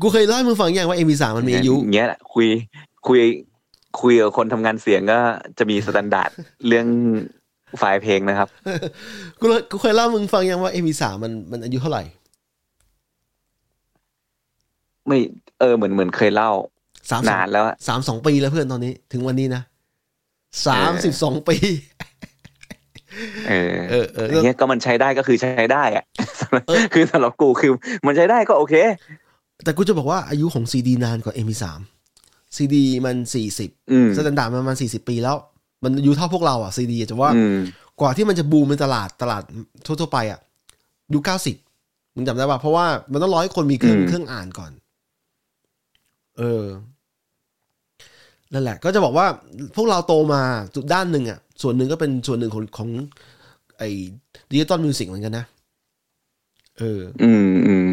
กูเคยเล่าให้มึงฟังยังว่า MP3 มันมีอายุอย่างเงี้ยแหละคุยคุย คุยกับคนทำงานเสียงก็จะมี standard เรื่องไฟล์เพลงนะครับ กูเลยกูเคยเล่ามึงฟังยังว่า MP3 มันมันอายุเท่าไหร่ ไม่เออเหมือนเหมือนเคยเล่าสามนานแล้วอะสามสองปีแล้วเพื่อนตอนนี้ ถึงวันนี้นะสามสิบสองปี เออเออเอออย่างเงี้ยก็มันใช้ได้ก็คือใช้ได้อะคือสำหรับกูคือ มันใช้ได้ก็โอเค แต่กูจะบอกว่าอายุของซีดีนานกว่า MP3 ซีดีมันสี่สิบอืม standard มันประมาณสี่สิบปีแล้ว มันอายุเท่าพวกเราอะซีดีจะว่าอืมกว่าที่มันจะบูมในตลาดตลาดทั่วๆไปอะยุคเก้าสิบมึงจำได้ป่ะเพราะว่ามันต้องร้อยคนมีเครื่องอืมเครื่องอ่านก่อน เออนั่นแหละ ก็จะบอกว่าพวกเราโตมาจุดด้านหนึ่งอะ ส่วนหนึ่งก็เป็นส่วนหนึ่งของของ ไอ้ digital music เหมือนกันนะ เออ อืมอืม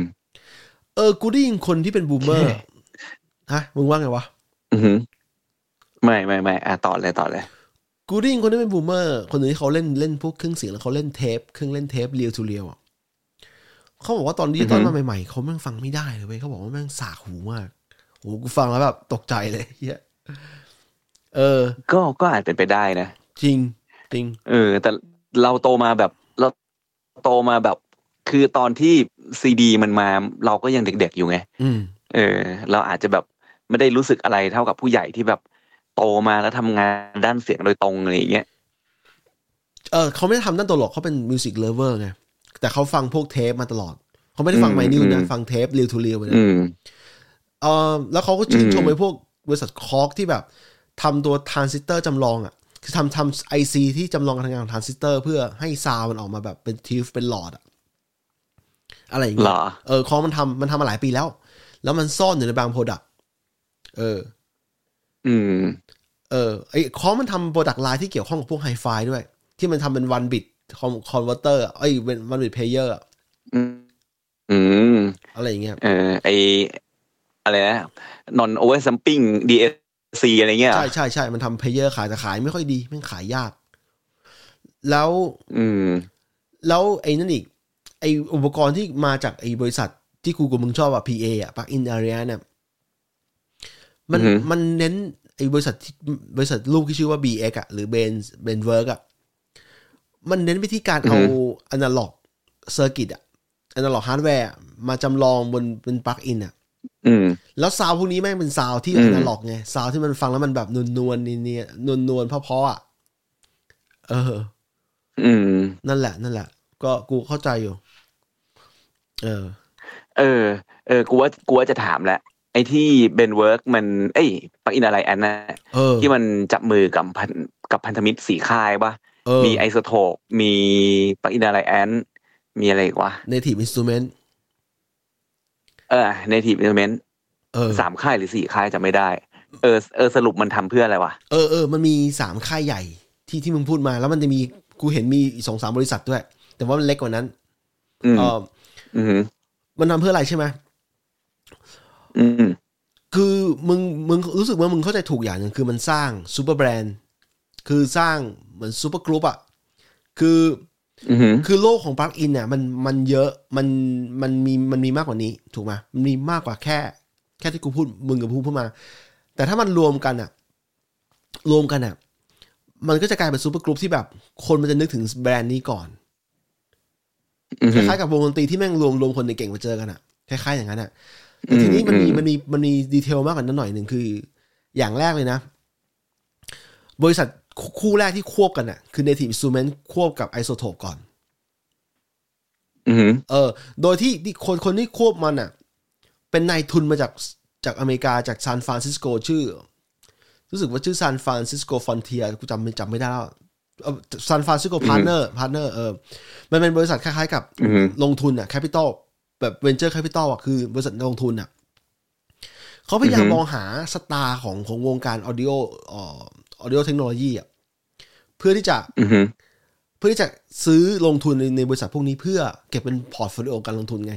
เออ กูได้ยินคนที่เป็น boomer ฮะมึงว่าไงวะ อืมไม่ไม่ไม่อะต่อเลยต่อเลย กูได้ยินคนที่เป็น boomer คนหนึ่งที่เขาเล่นเล่นพวกเครื่องเสียงแล้วเขาเล่นเทปเครื่องเล่นเทป reel to reel อะเขาบอกว่าตอนดิจิตอลอือฮึมาใหม่ๆเขาแม่งฟังไม่ได้เลยเว้ยเขาบอกว่าแม่งสากหูมากโอ้กูฟังแล้วแบบตกใจเลยเฮียเออ ก็ก็อาจเป็นไปได้นะ จริงจริง เออ แต่เราโตมาแบบเราโตมาแบบ คือตอนที่ซีดีมันมา เราก็ยังเด็กๆอยู่ไงอืมเออ เราอาจจะแบบ ไม่ได้รู้สึกอะไรเท่ากับผู้ใหญ่ที่แบบโตมาแล้วทำงานด้านเสียงโดยตรงอะไรอย่างเงี้ยเออเขาไม่ได้ทำด้านตัวหรอกเขาเป็น music lover ไงแต่เขาฟังพวกเทปมาตลอด เขาไม่ได้ฟังอืมไวนิลนะอืมฟังเทป reel to reel ไปเลยอืมเออแล้วเขาก็ชื่นชมอืมไอ้พวกบริษัท Korg ที่แบบทำตัวทรานซิสเตอร์จำลองอะ คือทำทำไอซีที่จำลองการทำงานของทรานซิสเตอร์ เพื่อให้ sound มันออกมาแบบเป็น tube เป็นหลอดอะอะไรอย่างเหรเงี้ยอเออ Korg มันทำมันทำมาหลายปีแล้ว แล้วมันซ่อนอยู่ในบาง product เออ อืม เออไอ้ Korg มันทำ product line ที่เกี่ยวข้องกับพวกไฮไฟด้วย ที่มันทำเป็น one bit converter ไอ้ยเป็น one bit player อืมอืม อะไรอย่างเงี้ยเออไออะไรนะ non over sampling DAC อะไรเงี้ยเหรอใช่ใช่ใช่มันทำ player ขายแต่ขายไม่ค่อยดีแม่งขายยาก แล้ว อืม แล้วไอ้นั่นอีก ไอ้อุปกรณ์ที่มาจากไอ้บริษัทที่กูกับมึงชอบอะ PA อะ Plugin Alliance เนี่ย มันอือฮึมันเน้นไอ้บริษัทที่บริษัทลูกที่ชื่อว่า BX อะหรือ Brain Brainworx อะมันเน้นไปที่การเอา analog circuit อะ analog hardware อะมาจำลองบนเป็น plug in อะอืมแล้ว sound พวกนี้แม่งเป็น sound ที่อืม analog ไง sound ที่มันฟังแล้วมันแบบนวลนวลๆเนียนวลนวลๆเพราะๆอะเอออืมนั่นแหละ นั่นแหละ ก็กูเข้าใจอยู่ เออ เออ เออ กูว่ากูว่าจะถามแหละ ไอ้ที่ Brainworx มัน เอ้ย Plugin Alliance นะเออที่มันจับมือกับพันกับพันธมิตรสี่ค่ายปะเออมี iZotope มี Plugin Alliance มีอะไรอีกวะ Native Instruments เออ Native Instruments เออสามค่ายหรือสี่ค่ายจำไม่ได้ เออเออสรุปมันทำเพื่ออะไรวะเออเออมันมีสามค่ายใหญ่ที่ที่มึงพูดมา แล้วมันจะมีกูเห็นมีอีกสองสามบริษัทด้วย แต่ว่ามันเล็กกว่านั้นอืมเอออืมมันทำเพื่ออะไรใช่ไหม อืมคือมึงมึงรู้สึกว่ามึงเข้าใจถูกอย่างหนึ่งคือมันสร้าง super brand คือสร้างเหมือน supergroup อะคืออืมคือโลกของปลั๊กอินเนี่ยมันมันเยอะมันมันมีมันมีมากกว่านี้ ถูกไหมมันมีมากกว่าแค่ แค่ที่กูพูดมึงกับพูดพูดมา แต่ถ้ามันรวมกันอะรวมกันอะมันก็จะกลายเป็น supergroup ที่แบบ คนมันจะนึกถึงแบรนด์นี้ก่อนอืมคล้ายๆกับวงดนตรีที่แม่งรวมรวมคนเก่งๆมาเจอกันอะคล้ายๆอย่างนั้นอะ แต่ทีนี้มันมีอืมมันมีมันมี detail มากกว่านั้นหน่อยหนึ่งคือ อย่างแรกเลยนะ บริษัทคู่แรกที่ควบกันอะคือ Native Instrument ควบกับ iZotope ก่อนอืมเออ โดยที่ที่คนคนที่ควบมันอะ เป็นนายทุนมาจากจากอเมริกาจากซานฟรานซิสโกชื่อ รู้สึกว่าชื่อ San Francisco Frontier กูจำไม่จำไม่ได้แล้ว San Francisco Partner Partner เออ มันเป็นบริษัทคล้ายๆกับอืมลงทุนอะ capital แบบ venture capital อะคือบริษัทลงทุนอะเขาพยายามอือฮึมองหา star ของของวงการ audio audio technology อะเพื่อที่จะอืมเพื่อที่จะซื้อลงทุนในในบริษัทพวกนี้เพื่อเก็บเป็น portfolio การลงทุนไง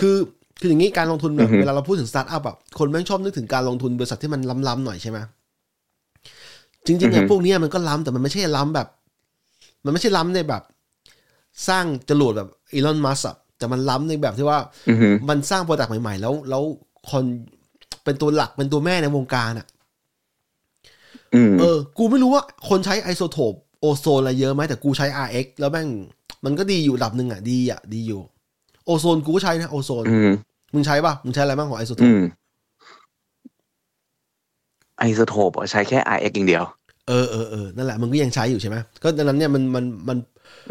คือคืออย่างนี้การลงทุนแบบอือฮึเวลาเราพูดถึงสตาร์ทอัพอะคนแม่งชอบนึกถึงการลงทุนบริษัทที่มันล้ำๆหน่อยใช่ไหมจริงๆเนี่ยพวกเนี้ยมันก็ล้ำแต่มันไม่ใช่ล้ำแบบ มันไม่ใช่ล้ำในแบบ สร้างจรวดแบบอีลอนมัสก์ แต่มันล้ำในแบบที่ว่าอืมมันสร้าง product ใหม่ ๆ แล้วแล้วคนเป็นตัวหลักเป็นตัวแม่ในวงการอะอืมเออ กูไม่รู้ว่าคนใช้ iZotope Ozone อะไรเยอะไหมแต่กูใช้ RX แล้วแม่ง มันก็ดีอยู่ระดับหนึ่งอะ ดีอะ ดีอยู่ Ozone กูก็ใช้นะ Ozone อืมมึงใช้ป่ะ มึงใช้อะไรบ้างของ iZotopeอืม iZotope ใช้แค่ RX อย่างเดียว เออเออเออนั่นแหละมึงก็ยังใช้อยู่ใช่ไหมก็ดังนั้นเนี่ยมันมันมัน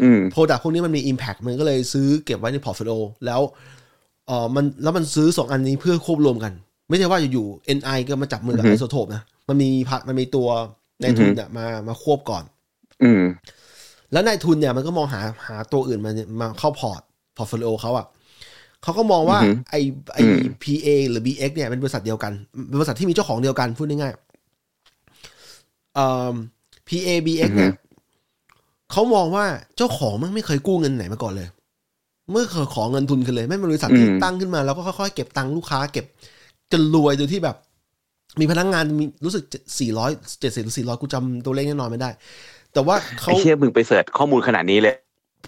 อืม product พวกนี้มันมี Impact มันก็เลยซื้อเก็บไว้ใน portfolio แล้วเออมันแล้วมันซื้อสองอันนี้เพื่อควบรวมกัน ไม่ใช่ว่าอยู่ๆ NI ก็มาจับมือกับอือฮึ iZotope นะ มันมีพัดมันมีตัวนายทุนเนี่ยมามาควบก่อน อืมแล้วนายทุนเนี่ยมันก็มองหาหาตัวอื่นมามาเข้าพอร์ต portfolio เขาอะเขาก็มองว่าอือฮึไอไออืม PA หรือ BX เนี่ยเป็นบริษัทเดียวกันเป็นบริษัทที่มีเจ้าของเดียวกันพูดง่ายๆ เอ่อ PA BX เนี่ยเขามองว่าเจ้าของมันไม่เคยกู้เงินไหนมาก่อนเลย เมื่อเคยขอเงินทุนกันเลยไม่เป็นบริษัทที่อืมตั้งขึ้นมา แล้วก็ค่อยๆเก็บตังค์ลูกค้าเก็บจนรวยโดยที่แบบ มีพนักงานมีรู้สึกสี่ร้อยเจ็ดสิบหรือสี่ร้อยกูจำตัวเลขแน่นอนไม่ได้ แต่ว่าเขาไอ้เชี่ยมึงไป search ข้อมูลขนาดนี้เลย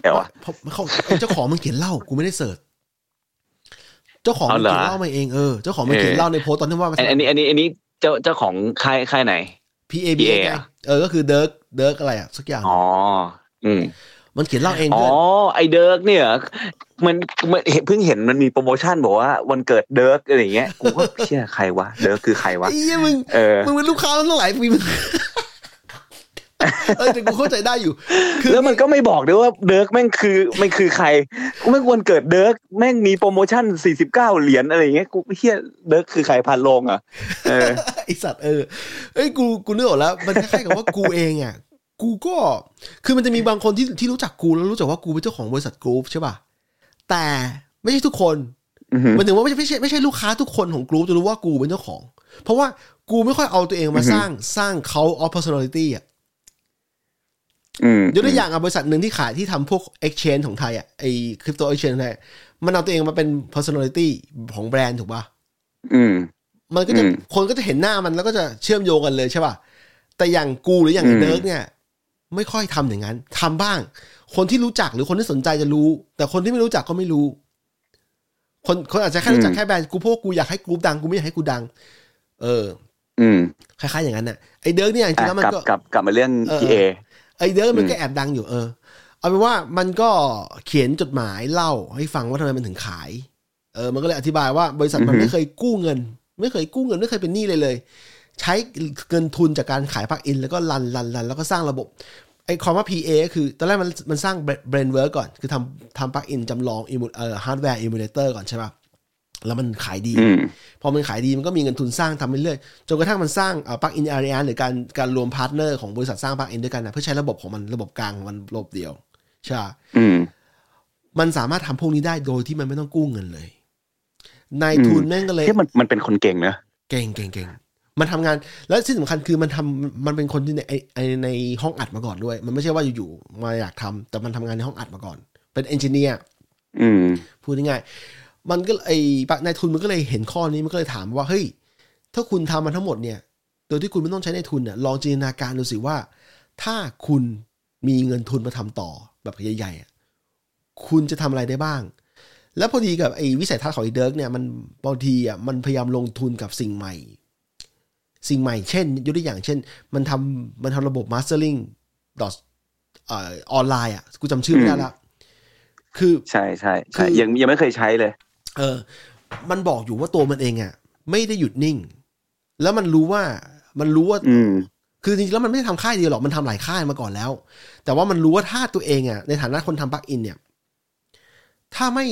เดี๋ยวอะเพราะเขาไอ้เจ้าของมันเขียนเล่ากูไม่ได้ search เจ้าของมันเอาเหรอเขียนเล่ามาเองเออเจ้าของมันเขียนเล่าในโพสต์ตอนที่ว่ามันอันอันนี้อันนี้อันนี้เจ้าเจ้าของค่ายค่ายไหน P A B PA A เออก็คือเดิร์กเดิร์กอะไรอะสักอย่างอ๋ออืมมันเขียนเล่าเองอ๋อเพื่อนไอเดิร์กเนี่ยมันมันเห็นเพิ่งเห็นมันมีโปรโมชั่นบอกว่าวันเกิดเดิร์กอะไรอย่างเงี้ยกูก็เชื่อใครวะเดิร์กคือใครวะไอ้เหี้ยมึงเออมึงเป็นลูกค้าตั้งหลายปีมึง เออแต่กูเข้าใจได้อยู่ คือแล้วมันก็ไม่บอกด้วยว่าเดิร์กแม่งคือไม่คือใครกูไม่ควรเกิดเดิร์กแม่งมีโปรโมชั่นสี่สิบเก้าเหรียญอะไรอย่างเงี้ยกูเฮียเดิร์กคือใครพันโลงอะเออไอสัตว์เออเอ้ยกูกูนึกออกแล้ว มันคล้ายๆกับว่ากูเองอะกูก็คือมันจะมีบางคนที่ที่รู้จักกูแล้วรู้จักว่ากูเป็นเจ้าของบริษัทกรุ๊ปใช่ป่ะแต่ไม่ใช่ทุกคนอือหือมันถึงว่าไม่ใช่ไม่ใช่ไม่ใช่ลูกค้าทุกคนของกรุ๊ปจะรู้ว่ากูเป็นเจ้าของ เพราะว่ากูไม่ค่อยเอาตัวเองมาอือฮึสร้างสร้างเขา of personality อะอืม ยกตัวอย่างอะบริษัทหนึ่งที่ขายที่ทำพวก exchange ของไทยอะไอคริปโต exchange ของไทยมันเอาตัวเองมาเป็น personality ของแบรนด์ถูกป่ะอืม มันก็จะอืมคนก็จะเห็นหน้ามันแล้วก็จะเชื่อมโยงกันเลยใช่ป่ะแต่อย่างกูหรืออย่างอืมเดิร์กเนี่ย ไม่ค่อยทำอย่างนั้นทำบ้าง คนที่รู้จักหรือคนที่สนใจจะรู้ แต่คนที่ไม่รู้จักก็ไม่รู้ คนคนอาจจะแค่รู้จักแค่แบรนด์กูเพราะว่ากูอยากให้กรุ๊ปดังกูไม่อยากให้กูดัง เออ อืมคล้ายๆอย่างนั้นน่ะไอเดิร์กเนี่ยจริอะงๆแล้วมันกลับก็กลับกลับมาเรื่องเออพีเอ ไอเดิร์กมันอืมก็แอบดังอยู่เออ เอาเป็นว่ามันก็เขียนจดหมายเล่าให้ฟังว่าทำไมมันถึงขาย เออ มันก็เลยอธิบายว่าบริษัทมันไม่เคยกู้เงิน ไม่เคยกู้เงินไม่เคยเป็นหนี้เลยเลย ใช้เงินทุนจากการขายปลั๊กอิน แล้วก็ run run run แล้วก็สร้างระบบไอ้คำว่า PA ก็คือ ตอนแรกมันมันสร้าง Brainworx ก่อน คือทำทำปลั๊กอินจำลองอิมูเอ่อ hardware emulator ก่อนใช่ป่ะ แล้วมันขายดีอืมพอมันขายดีมันก็มีเงินทุนสร้างทำไปเรื่อยจนกระทั่งมันสร้าง Plugin Alliance หรือการการรวม partner ของบริษัทสร้างปลั๊กอินด้วยกันนะเพื่อใช้ระบบของมันระบบกลางของมันระบบเดียวใช่ปะอืมมันสามารถทำพวกนี้ได้โดยที่มันไม่ต้องกู้เงินเลยนายทุนแม่งก็เลยที่มันมันเป็นคนเก่งเนอะเก่งเก่งเก่งมันทำงานแล้วที่สำคัญคือมันทำมันเป็นคนที่ในไอไอในห้องอัดมาก่อนด้วย มันไม่ใช่ว่าอยู่ๆมาอยากทำแต่มันทำงานในห้องอัดมาก่อน เป็นเอนจิเนียร์อืมพูดง่ายๆ มันก็ไอ้ปะนายทุนมันก็เลยเห็นข้อนี้มันก็เลยถามว่าเฮ้ยถ้าคุณทำมันทั้งหมดเนี่ย โดยที่คุณไม่ต้องใช้ในายทุนเนี่ยลองจินตนาการดูสิว่า ถ้าคุณมีเงินทุนมาทำต่อแบบใหญ่ๆอะคุณจะทำอะไรได้บ้าง แล้วพอดีกับไอ้วิสัยทัศน์ของไอ้เดิร์กเนี่ยมันบางทีอะมันพยายามลงทุนกับสิ่งใหม่ สิ่งใหม่เช่นยกตัวอย่างเช่น มันทำมันทำระบบ mastering ดอทออนไลน์อะกูจำชื่อไม่ได้ละคือใช่ใช่คืใช่อยังยังไม่เคยใช้เลย เออ มันบอกอยู่ว่าตัวมันเองอะ ไม่ได้หยุดนิ่ง แล้วมันรู้ว่ามันรู้ว่าอืมคือจริงๆแล้วมันไม่ได้ทำค่ายเดียวหรอกมันทำหลายค่ายมาก่อนแล้ว แต่ว่ามันรู้ว่าถ้าตัวเองอะในฐานะคนทำปลั๊กอินเนี่ย ถ้าไม่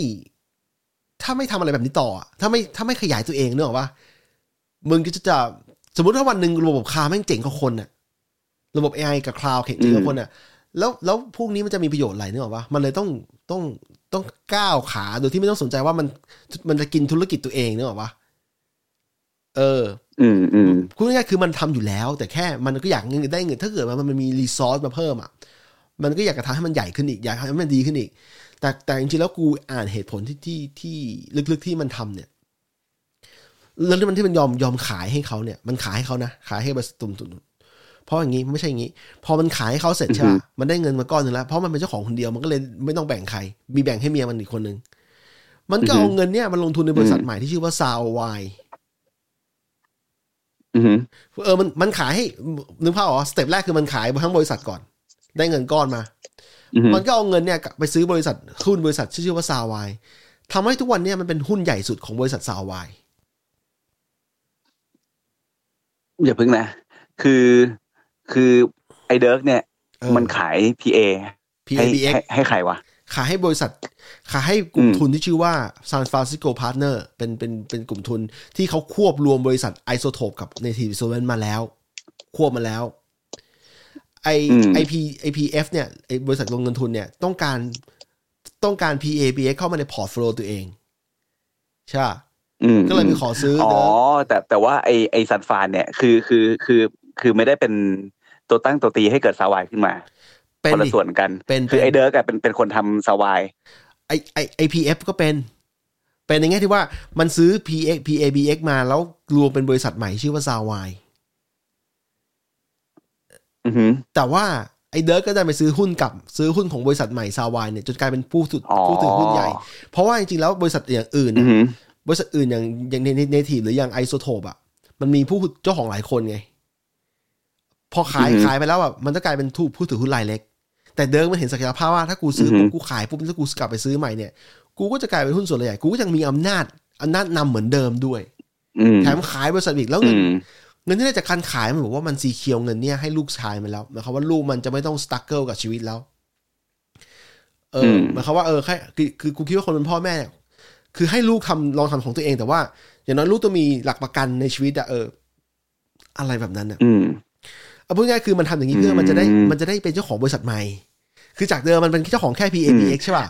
ถ้าไม่ทำอะไรแบบนี้ต่ออะถ้าไม่ถ้าไม่ขยายตัวเองนึกออกป่ะมึงก็จะจะสมมติถ้าวันหนึ่งระบบคลาวด์แม่งเจ๋งกว่าคนน่ะ ระบบ AI กับคลาวด์เจ๋งกว่าคนน่ะ แล้วแล้วพวกนี้มันจะมีประโยชน์อะไรนึกออกป่ะมันเลยต้องต้อง ต้องก้าวขาโดยที่ไม่ต้องสนใจว่ามันมันจะกินธุรกิจตัวเองนึกออกป่ะเออ อืมอืมพูดง่ายๆคือมันทำอยู่แล้ว แต่แค่มันก็อยากเงินได้เงินถ้าเกิดว่ามันมี resource มาเพิ่มอะมันก็อยากจะทำให้มันใหญ่ขึ้นอีกอยากให้มันดีขึ้นอีก แต่แต่จริงๆแล้วกูอ่านเหตุผลที่ที่ที่ลึกๆที่มันทำเนี่ยแล้วที่มันที่มันยอมยอมขายให้เขาเนี่ย มันขายให้เขานะขายให้บริษัทตุ่มตุ่ม เพราะอย่างนี้ไม่ใช่อย่างนี้ พอมันขายให้เขาเสร็จใช่ป่ะมันได้เงินมาก้อนหนึ่งแล้ว เพราะมันเป็นเจ้าของคนเดียวมันก็เลยไม่ต้องแบ่งใคร มีแบ่งให้เมียมันอีกคนนึง มันก็เอาเงินเนี่ยมันลงทุนในบริษัทใหม่ที่ชื่อว่าซาวไวอืมเออมันมันขายให้นึกภาพออก step แรกคือมันขายทั้งบริษัทก่อน ได้เงินก้อนมาอืมมันก็เอาเงินเนี่ยไปซื้อบริษัทหุ้นบริษัทที่ชื่อว่าซาวายทำให้ทุกวันเนี่ยมันเป็นหุ้นใหญ่สุดของบริษัทซาวายอย่าเพิ่งนะ คือ คือไอเดิร์กเนี่ยเออมันขาย PA ให้ PABX ให้ให้ใครวะ ขายให้บริษัท ขายให้กลุ่มอืมทุนที่ชื่อว่า San Francisco Partner เป็นเป็นเป็นกลุ่มทุนที่เขาควบรวมบริษัท iZotope กับ Native Instruments มาแล้ว ควบมาแล้วไออืมไอพีไอพีเอฟเนี่ยไอบริษัทลงเงินทุนเนี่ยต้องการต้องการ PABX เข้ามาใน portfolio ตัวเอง ใช่ปะอืมก็เลยไปขอซื้อ อ๋อ Dirk แต่แต่ว่าไอไอซันฟานเนี่ย คือคือคือคือไม่ได้เป็น ตัวตั้งตัวตีให้เกิดซาวายขึ้นมาเป็นคนละดิส่วนกันเป็นคือเป็นไอ Dirk อะเป็นเป็นคนทำซาวายไอไอไอพีเอฟก็เป็น เป็นในแง่ที่ว่ามันซื้อ PX PABX มาแล้วรวมเป็นบริษัทใหม่ชื่อว่าซาวายอือหือแต่ว่าไอ Dirk ก็ได้ไปซื้อหุ้นกับซื้อหุ้นของบริษัทใหม่ซาวายเนี่ยจนกลายเป็นผู้ถืออ๋อผู้ถือหุ้นใหญ่ เพราะว่าจริงๆแล้วบริษัทอย่างอื่นอืน่ะอหือบริษัทอื่นอย่างอย่างใน Native หรืออย่าง iZotope อะมันมีผู้เจ้าของหลายคนไง พอขายอือฮึขายไปแล้วแบบมันจะกลายเป็นผู้ผู้ถือหุ้นรายเล็ก แต่ Dirk มันเห็นศักยภาพว่าถ้ากูซื้ออฮึปุ๊บกูขายปุ๊บแล้วกูกลับไปซื้อใหม่เนี่ย กูก็จะกลายเป็นหุ้นส่วนใหญ่กูก็ยังมีอำนาจอำนาจนำเหมือนเดิมด้วยอืมแถมขายบริษัทอีกแล้วอืเงินมเงินที่ได้จากการขายมันบอกว่ามัน secure เงินเนี่ยให้ลูกชายมันแล้วหมายความว่าลูกมันจะไม่ต้อง struggle กับชีวิตแล้ว เออมหมายความว่าเออแค่คือคือกูคิดว่าคนเป็นพ่อแม่เนี่ยคือให้ลูกทำลองทำของตัวเองแต่ว่า อย่างน้อยลูกต้องมีหลักประกันในชีวิตอะเออ อะไรแบบนั้นอะอืม เอาพูดง่ายๆคือมันทำอย่างนี้เพื่อมันจะได้อืมมันจะได้เป็นเจ้าของบริษัทใหม่ คือจากเดิมมันเป็นเจ้าของแค่ PABX ใช่ป่ะ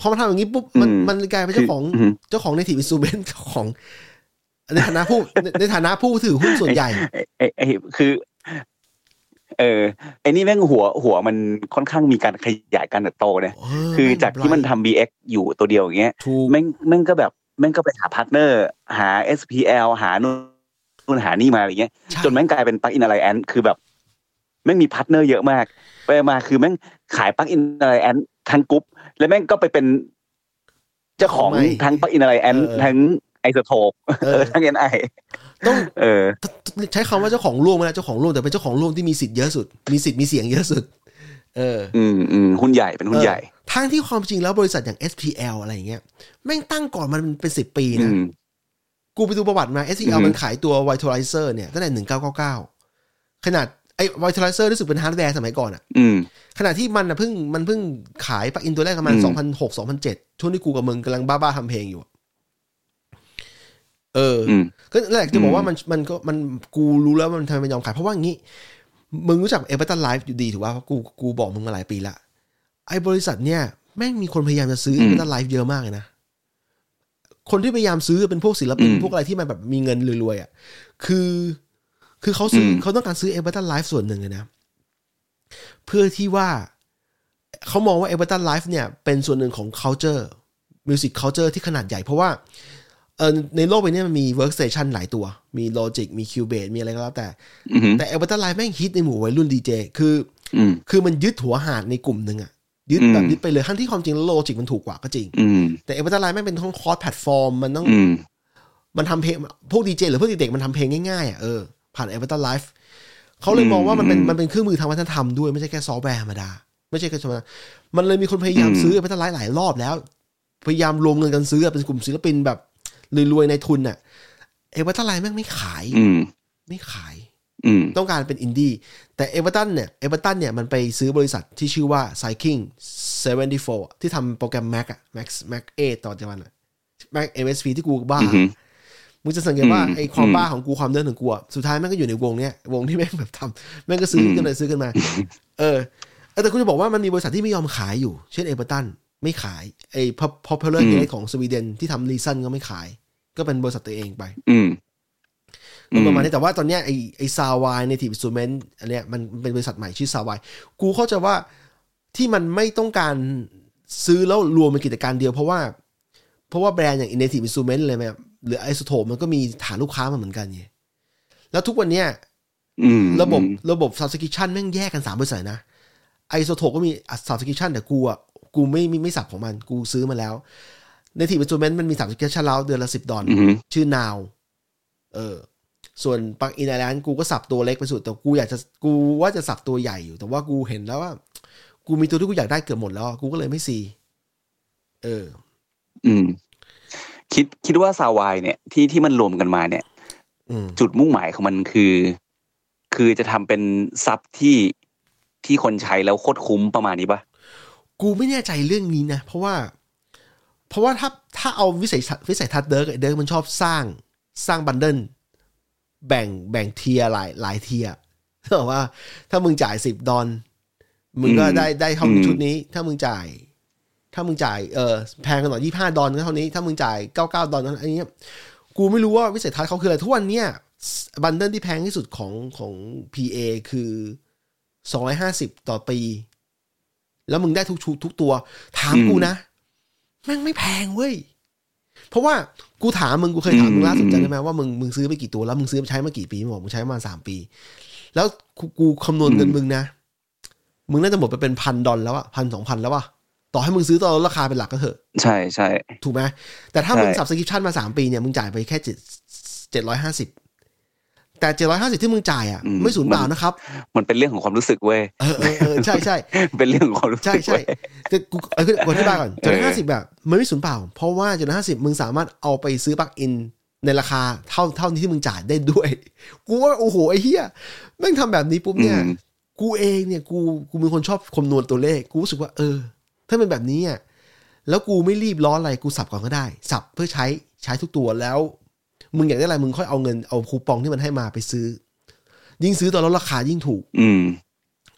พอมันทำอย่างนี้ปุ๊บมันอืมมันกลายเป็นเจ้าของคืออืมเจ้าของ Native Instrument เจ้าของ ในฐานะผู้ในในฐานะผู้ถือหุ้นส่วนใหญ่ไอไอไอคือ เออไอนี่แม่งหัวหัวมันค่อนข้างมีการขยายการเติบโตเนี่ยเออคือแม่งจากที่มันทำ BX อยู่ตัวเดียวอย่างเงี้ยถูกแม่งแม่งก็แบบแม่งก็ไปหา partner หา SPL หานู่น นู่นหานี่มาอะไรเงี้ยใช่จนแม่งกลายเป็น Plugin Alliance คือแบบแม่งมี partner เยอะมาก ไปมาคือแม่งขาย Plugin Alliance ทั้งกรุ๊ปแล้วแม่งก็ไปเป็นเจ้าของใหม่ทั้ง Plugin Alliance เออทั้ง iZotope เอเอออทั้ง NI ต้องเออ ใช้คำว่าเจ้าของร่วมไม่ได้เจ้าของร่วมแต่เป็นเจ้าของร่วมที่มีสิทธิ์เยอะสุด มีสิทธิ์มีเสียงเยอะสุด เออ อืมอืมหุ้นใหญ่เป็นหุ้นใหญ่เออทั้งที่ความจริงแล้วบริษัทอย่าง SPL อะไรอย่างเงี้ยแม่งตั้งก่อนมันเป็นสิบปีอืนะม กูไปดูประวัติมาอื SPL มมันขายตัว Vitalizer เนี่ยตั้งแต่หนึ่งเก้าเก้าเก้าขนาดไอ้ Vitalizer รู้สึกเป็นฮาร์ดแวร์สมัยก่อนอะอืมขณะที่มันนะเพิ่งมันเพิ่งขาย plug-in ตัวแรกประมาณอืมสองพันหกสองพันเจ็ดช่วงที่กูกับมึงกำลังบ้าๆทำเพลงอยู่อะเออออืมก็นั่นแหละจะบอกว่าอืมมันมันก็มันกูรู้แล้วมันทำไมมันยอมขาย เพราะว่างี้ มึงรู้จักเอเ r อร์ตันไลฟ์อยู่ดี ถูกป่ะเพราะกูกูบอกมึงมาหลายปีละไอ้บริษัทเนี่ย แม่งมีคนพยายามจะซื้อเอเ r อร์ตันไลฟ์เยอะมากเลยนะ คนที่พยายามซื้อเป็นพวกศิลปินอืมพวกอะไรที่มันแบบมีเงินรวยๆอะคือ คือเขาซื้ออมเขาต้องการซื้อเอเ r อร์ตันไลฟ์ส่วนหนึ่งเลยนะ เพื่อที่ว่าเขามองว่าเอเ r อร์ตันไลฟ์เนี่ยเป็นส่วนหนึ่งของ culture music culture ที่ขนาดใหญ่ เพราะว่าเออในโลกใบนี้มันมี workstation หลายตัว มี Logic มี Cubase มีอะไรก็แล้วแต่อืมแต่เอเ r อร์ตันไลฟ์แม่งฮิตในหมู่วัยรุ่นดีเจ คืออืมคือมันยึดหัวหาดในกลุ่มหนึ่งอะ ยึดอืมแบบยึดไปเลยทั้งที่ความจริงแล้ว Logic มันถูกกว่าก็จริงอืมแต่เอเ r อร์ตันไลฟ์แม่งเป็นทั้ง cross platform มันต้องอืมมันทำเพลงพวกดีเจหรือพวกเด็กๆมันทำเพลงง่ายๆอะเออผ่านเอเ r อร์ตันไลฟ์เขาเลยมองว่ามันเป็นอืมมันเป็นเครื่องมือทางวัฒนธรรมด้วยไม่ใช่แค่ซอฟต์แวร์ธรรมดา ไม่ใช่แค่ธรรมดามันเลยมีคนพยายามอืมซื้อเอเ r อร์ตันไลฟ์หลายรอบแล้ว พยายามรวมเงินกันซื้อเป็นกลุ่มศิลปินแบบรวยๆในทุนน่ะเอเ r อร์ตันไลฟ์แม่งไม่ขายอืมไม่ขายอืม ต้องการเป็นอินดี้แต่ Ableton เนี่ย Ableton เนี่ยมันไปซื้อบริษัทที่ชื่อว่า c y c l i n g 74 ที่ทำโปรแกรม Mac อะ Mac Mac 8ต่อจากมันอะ Max MSP ที่กูบ้าอือหือมึงจะสังเกตว่าอืมไอ้ความอืมบ้าของกูความเดินของกูอะสุดท้ายแม่งก็อยู่ในวงเนี้ยวงที่แม่งแบบทำแม่งก็ซื้อกันเลยซื้อกันมา เออเออแต่คุณจะบอกว่ามันมีบริษัทที่ไม่ยอมขายอยู่ เช่น Ableton ไม่ขายไอ้ Propeller อืม head ของสวีเดนที่ทำ Reason ก็ไม่ขาย ก็เป็นบริษัทตัวเองไปอืม ประมาณนี้แต่ว่าตอนเนี้ยไอไอ Soundwide Native Instruments อันเนี้ยมันเป็นบริษัทใหม่ชื่อซาวายกูเข้าใจว่าที่มันไม่ต้องการซื้อแล้วรวมเป็นกิจการเดียวเพราะว่า เพราะว่าแบรนด์อย่าง Native Instrument เลยไหมหรือ iZotope มันก็มีฐานลูกค้ามาเหมือนกันไงแล้วทุกวันเนี้ยอืมระบบระบบ subscription แม่งแยกกันสามบริษัทนะ Isotope ก็มี subscription แต่กูอะกูไม่ไม่ไม่สับของมันกูซื้อมาแล้ว Native Instrument มันมี subscription แล้วเดือนละสิบดอลอืมชื่อ now เออ ส่วนปักอินไอแลนด์กูก็สับตัวเล็กไปสุด แต่กูอยากจะกูว่าจะสับตัวใหญ่อยู่ แต่ว่ากูเห็นแล้วว่า กูมีตัวที่กูอยากได้เกือบหมดแล้ว กูก็เลยไม่ซี เออ อืม คิดคิดว่าซาวายเนี่ย ที่ที่มันรวมกันมาเนี่ยอืมจุดมุ่งหมายของมันคือ คือจะทำเป็น sub ที่ที่คนใช้แล้วโคตรคุ้มประมาณนี้ปะกูไม่แน่ใจเรื่องนี้นะ เพราะว่า เพราะว่าถ้าถ้าเอาวิสัยทัศน์วิสัยทัศน์ Dirk Dirk มันชอบสร้างสร้าง bundle แบ่งแบ่ง tier หลายหลาย tier บอกว่า ถ้ามึงจ่ายสิบดอลมึงก็ได้ได้เท่าชุดนี้ ถ้ามึงจ่าย ถ้ามึงจ่ายเออแพงกันหน่อยยี่ห้าดอลก็เท่านี้ ถ้ามึงจ่ายเก้าเก้าดอลนั้นอันนี้กูไม่รู้ว่าวิสัยทัศน์เขาคืออะไรทุกวันเนี้ยบันเดิลที่แพงที่สุดของของ PA คือสองร้อยห้าสิบต่อปี แล้วมึงได้ทุกชุดทุกตัว ถามกูนะแม่งไม่แพงเว้ย เพราะว่ากูถามมึงกูเคยถามมึงล่าสุดจำได้ไหมว่ามึงมึงซื้อไปกี่ตัวแล้วมึงซื้อไปใช้มากี่ปีมึงบอกมึงใช้มาสามปี แล้วกูกูคำนวณเงินมึงนะ มึงน่าจะหมดไปเป็นพันดอลแล้วอะพันสองพันแล้วอะต่อให้มึงซื้อตอนลดราคาเป็นหลักก็เถอะ ใช่ใช่ถูกไหมแต่ถ้าใช่มึงสับสคริปชันมาสามปีเนี่ยมึงจ่ายไปแค่เจ็ดเจ็ดร้อยห้าสิบ แต่เจ็ดร้อยห้าสิบที่มึงจ่ายอะไม่สูญเปล่านะครับ มันเป็นเรื่องของความรู้สึกเว้ยเออเออเออใช่ใช่เป็นเรื่องของความรู้สึกใช่ใช่เว้ยแต่กูเออกูอธิบายก่อนเอจุดอห้าสิบแบบมันไม่สูญเปล่า เพราะว่าจุดห้าสิบมึงสามารถเอาไปซื้อปลั๊กอินในราคาเท่าเท่าที่มึงจ่ายได้ด้วย กูว่าโอ้โหไอ้เหี้ยแม่งทำแบบนี้ปุ๊บเนี่ยอืมกูเองเนี่ยกูกูเป็นคนชอบคำนวณตัวเลข กูรู้สึกว่าเออ ถ้าเป็นแบบนี้อะแล้วกูไม่รีบร้อนอะไรกูสับก่อนก็ได้ สับเพื่อใช้ใช้ทุกตัวแล้ว มึงอยากได้อะไรมึงค่อยเอาเงินเอาคูปองที่มันให้มาไปซื้อ ยิ่งซื้อตอนลดราคายิ่งถูก อืม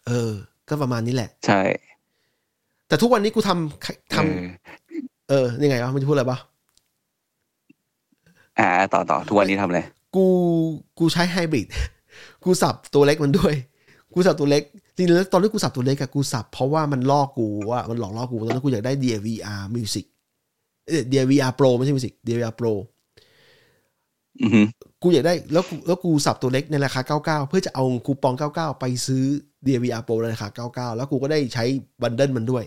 เออ ก็ประมาณนี้แหละ ใช่ แต่ทุกวันนี้กูทำทำเออเออยังไงวะมันจะพูดอะไรปะอ่า ต่อต่อทุกวันนี้ทำอะไรกูกูใช้ไฮบริดกูสับตัวเล็กมันด้วย กูสับตัวเล็กจริงๆแล้วตอนที่กูสับตัวเล็กอะกูสับเพราะว่ามันล่อกูว่ามันหลอกล่อกูตอนนั้นกูอยากได้ DVR Music เอ้ย DVR Pro ไม่ใช่ Music DVR Pro อือฮึ กูอยากได้แล้วกูแล้วกูสับตัวเล็กในราคา 99 เพื่อจะเอาคูปอง 99 ไปซื้อ DVR Pro ในราคา 99 แล้วกูก็ได้ใช้บันเดิลมันด้วย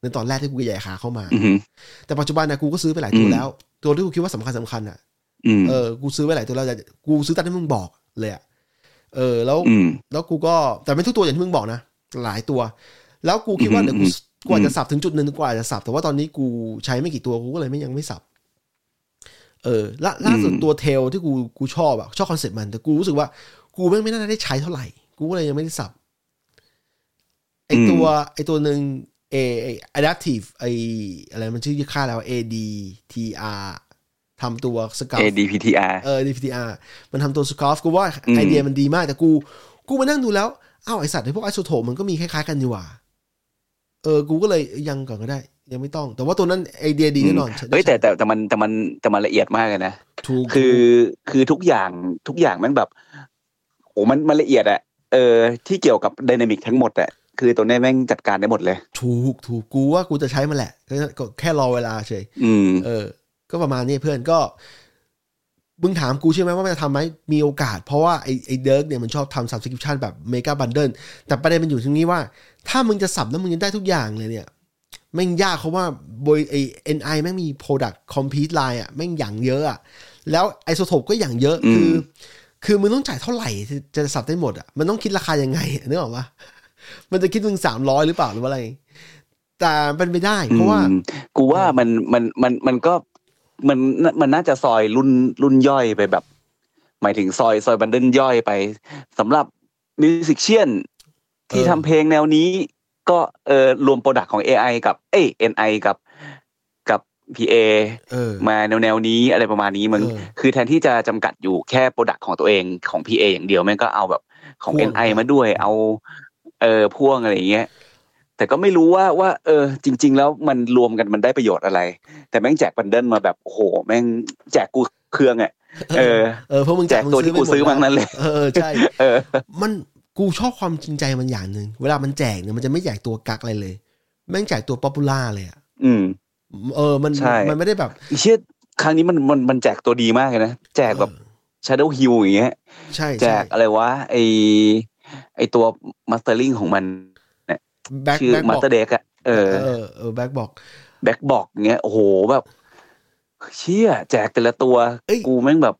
ในตอนแรกที่กูใหญ่ขาเข้ามาอือฮึแต่ปัจจุบันนะกูก็ซื้อไปหลายตัวอืมแล้ว ตัวที่กูคิดว่าสำคัญสำคัญอะอืมเออ กูซื้อไว้หลายตัวแล้วแต่กูซื้อตามที่มึงบอกเลยอะเออ แล้วอืมแล้วกูก็แต่ไม่ทุกตัวอย่างที่มึงบอกนะหลายตัว แล้วกูคิดว่าอืมเดี๋ยวกูอืมกว่าจะ sub ถึงจุดหนึ่งกว่าจะ sub แต่ว่าตอนนี้กูใช้ไม่กี่ตัวกูก็เลยไม่ยังไม่ sub เออล่าล่าสุดตัวเทลที่กูกูชอบอะชอบคอนเซ็ปต์มันแต่กูรู้สึกว่า กูไม่ไม่น่าได้ใช้เท่าไหร่ กูก็เลยยังไม่ได้ subไอตัวไอตัวหนึ่งเอไอ adaptive ไออะไรมันชื่อค่าแล้ว ADTR ทำตัวสกั ADPTR เออ DPTR มันทำตัวสกอฟกูว่าอืมไอเดียมันดีมาก แต่กูกูมานั่งดูแล้วอ้าวไอสัตว์ไอพวกไอโซโทปมันก็มีคล้ายๆกันนี่หว่า เออ กูก็เลยยังก่อนก็ได้ ยังไม่ต้อง แต่ว่าตัวนั้นไอเดียดีแน่นอนเฮ้ยแต่แต่แต่มันแต่มันแต่มันละเอียดมากเลยนะถูกคือคือทุกอย่างทุกอย่างแมันแบบโอ้มันมันละเอียดอะเออที่เกี่ยวกับ dynamic ทั้งหมดอะคือตัวนี้แม่งจัดการได้หมดเลย ถูกถูกกูว่ากูจะใช้มันแหละก็ก็แค่รอเวลาเฉยอืมเออ ก็ประมาณนี้เพื่อนก็มึงถามกูใช่ไหมว่ามันจะทำไหมมีโอกาส เพราะว่าไอไอ Dirk เนี่ยมันชอบทำ subscription แบบ mega bundle แต่ประเด็นมันอยู่ตรงนี้ว่า ถ้ามึงจะ sub แล้วมึงจะได้ทุกอย่างเลยเนี่ย แม่งยากเพราะว่าบยไอ NI แม่งมี product compete line อะแม่งอย่างเยอะอะแล้ว iZotope ก็อย่างเยอะอืมคือ คือมึงต้องจ่ายเท่าไหร่ที่จะ sub ได้หมดอะมันต้องคิดราคายังไงนึกออกปะมันจะคิดมึงสามร้อยหรือเปล่าหรือว่าอะไร แต่เป็นไปได้เพราะว่าอืมกูว่ามันมันมันมันก็มันมันน่าจะซอยรุ่นรุ่นย่อยไปแบบ หมายถึงซอยซอย bundle ย่อยไปสำหรับ musician ที่เออทำเพลงแนวนี้ ก็เออรวม product ของ AI กับเอ้ย NI กับกับ PA เออมาแนวแนวนี้อะไรประมาณนี้มึงเออคือแทนที่จะจำกัดอยู่แค่โปรดักของตัวเองของ PA อย่างเดียวแม่งก็เอาแบบของพ่วง NI มาด้วยเอาเออพ่วงอะไรอย่างเงี้ยแต่ก็ไม่รู้ว่าว่า เออ จริง ๆ แล้วมันรวมกันมันได้ประโยชน์อะไร แต่แม่งแจกบันเดิลมาแบบโอ้โหแม่งแจกกูเครื่องอะเออเออเพราะมึงแจกตัวที่กูซื้อมาทั้งนั้นเลย เออใช่ เออ มัน กูชอบความจริงใจมันอย่างหนึ่งเวลามันแจกเนี่ยมันจะไม่แจกตัวกักอะไรเลยแม่งแจกตัวป๊อปปูล่าเลยอะอืม เออมันใช่มันไม่ได้แบบเชื่อครั้งนี้มันมันมันแจกตัวดีมากเลยนะแจกแบบ Shadow Hill อย่างเงี้ยใช่แจใช่กอะไรวะไอไอตัวมาสเตอร์ลิงของมันแบ็คชื่อแบ็คมาบสอกเตอร์เด็กอะเออเออเออแบ็คบอกแบ็กบอกเงี้ยโอ้โหแบบเชี่ยแจกแต่ละตัวเอ้ยกูแม่งแบบ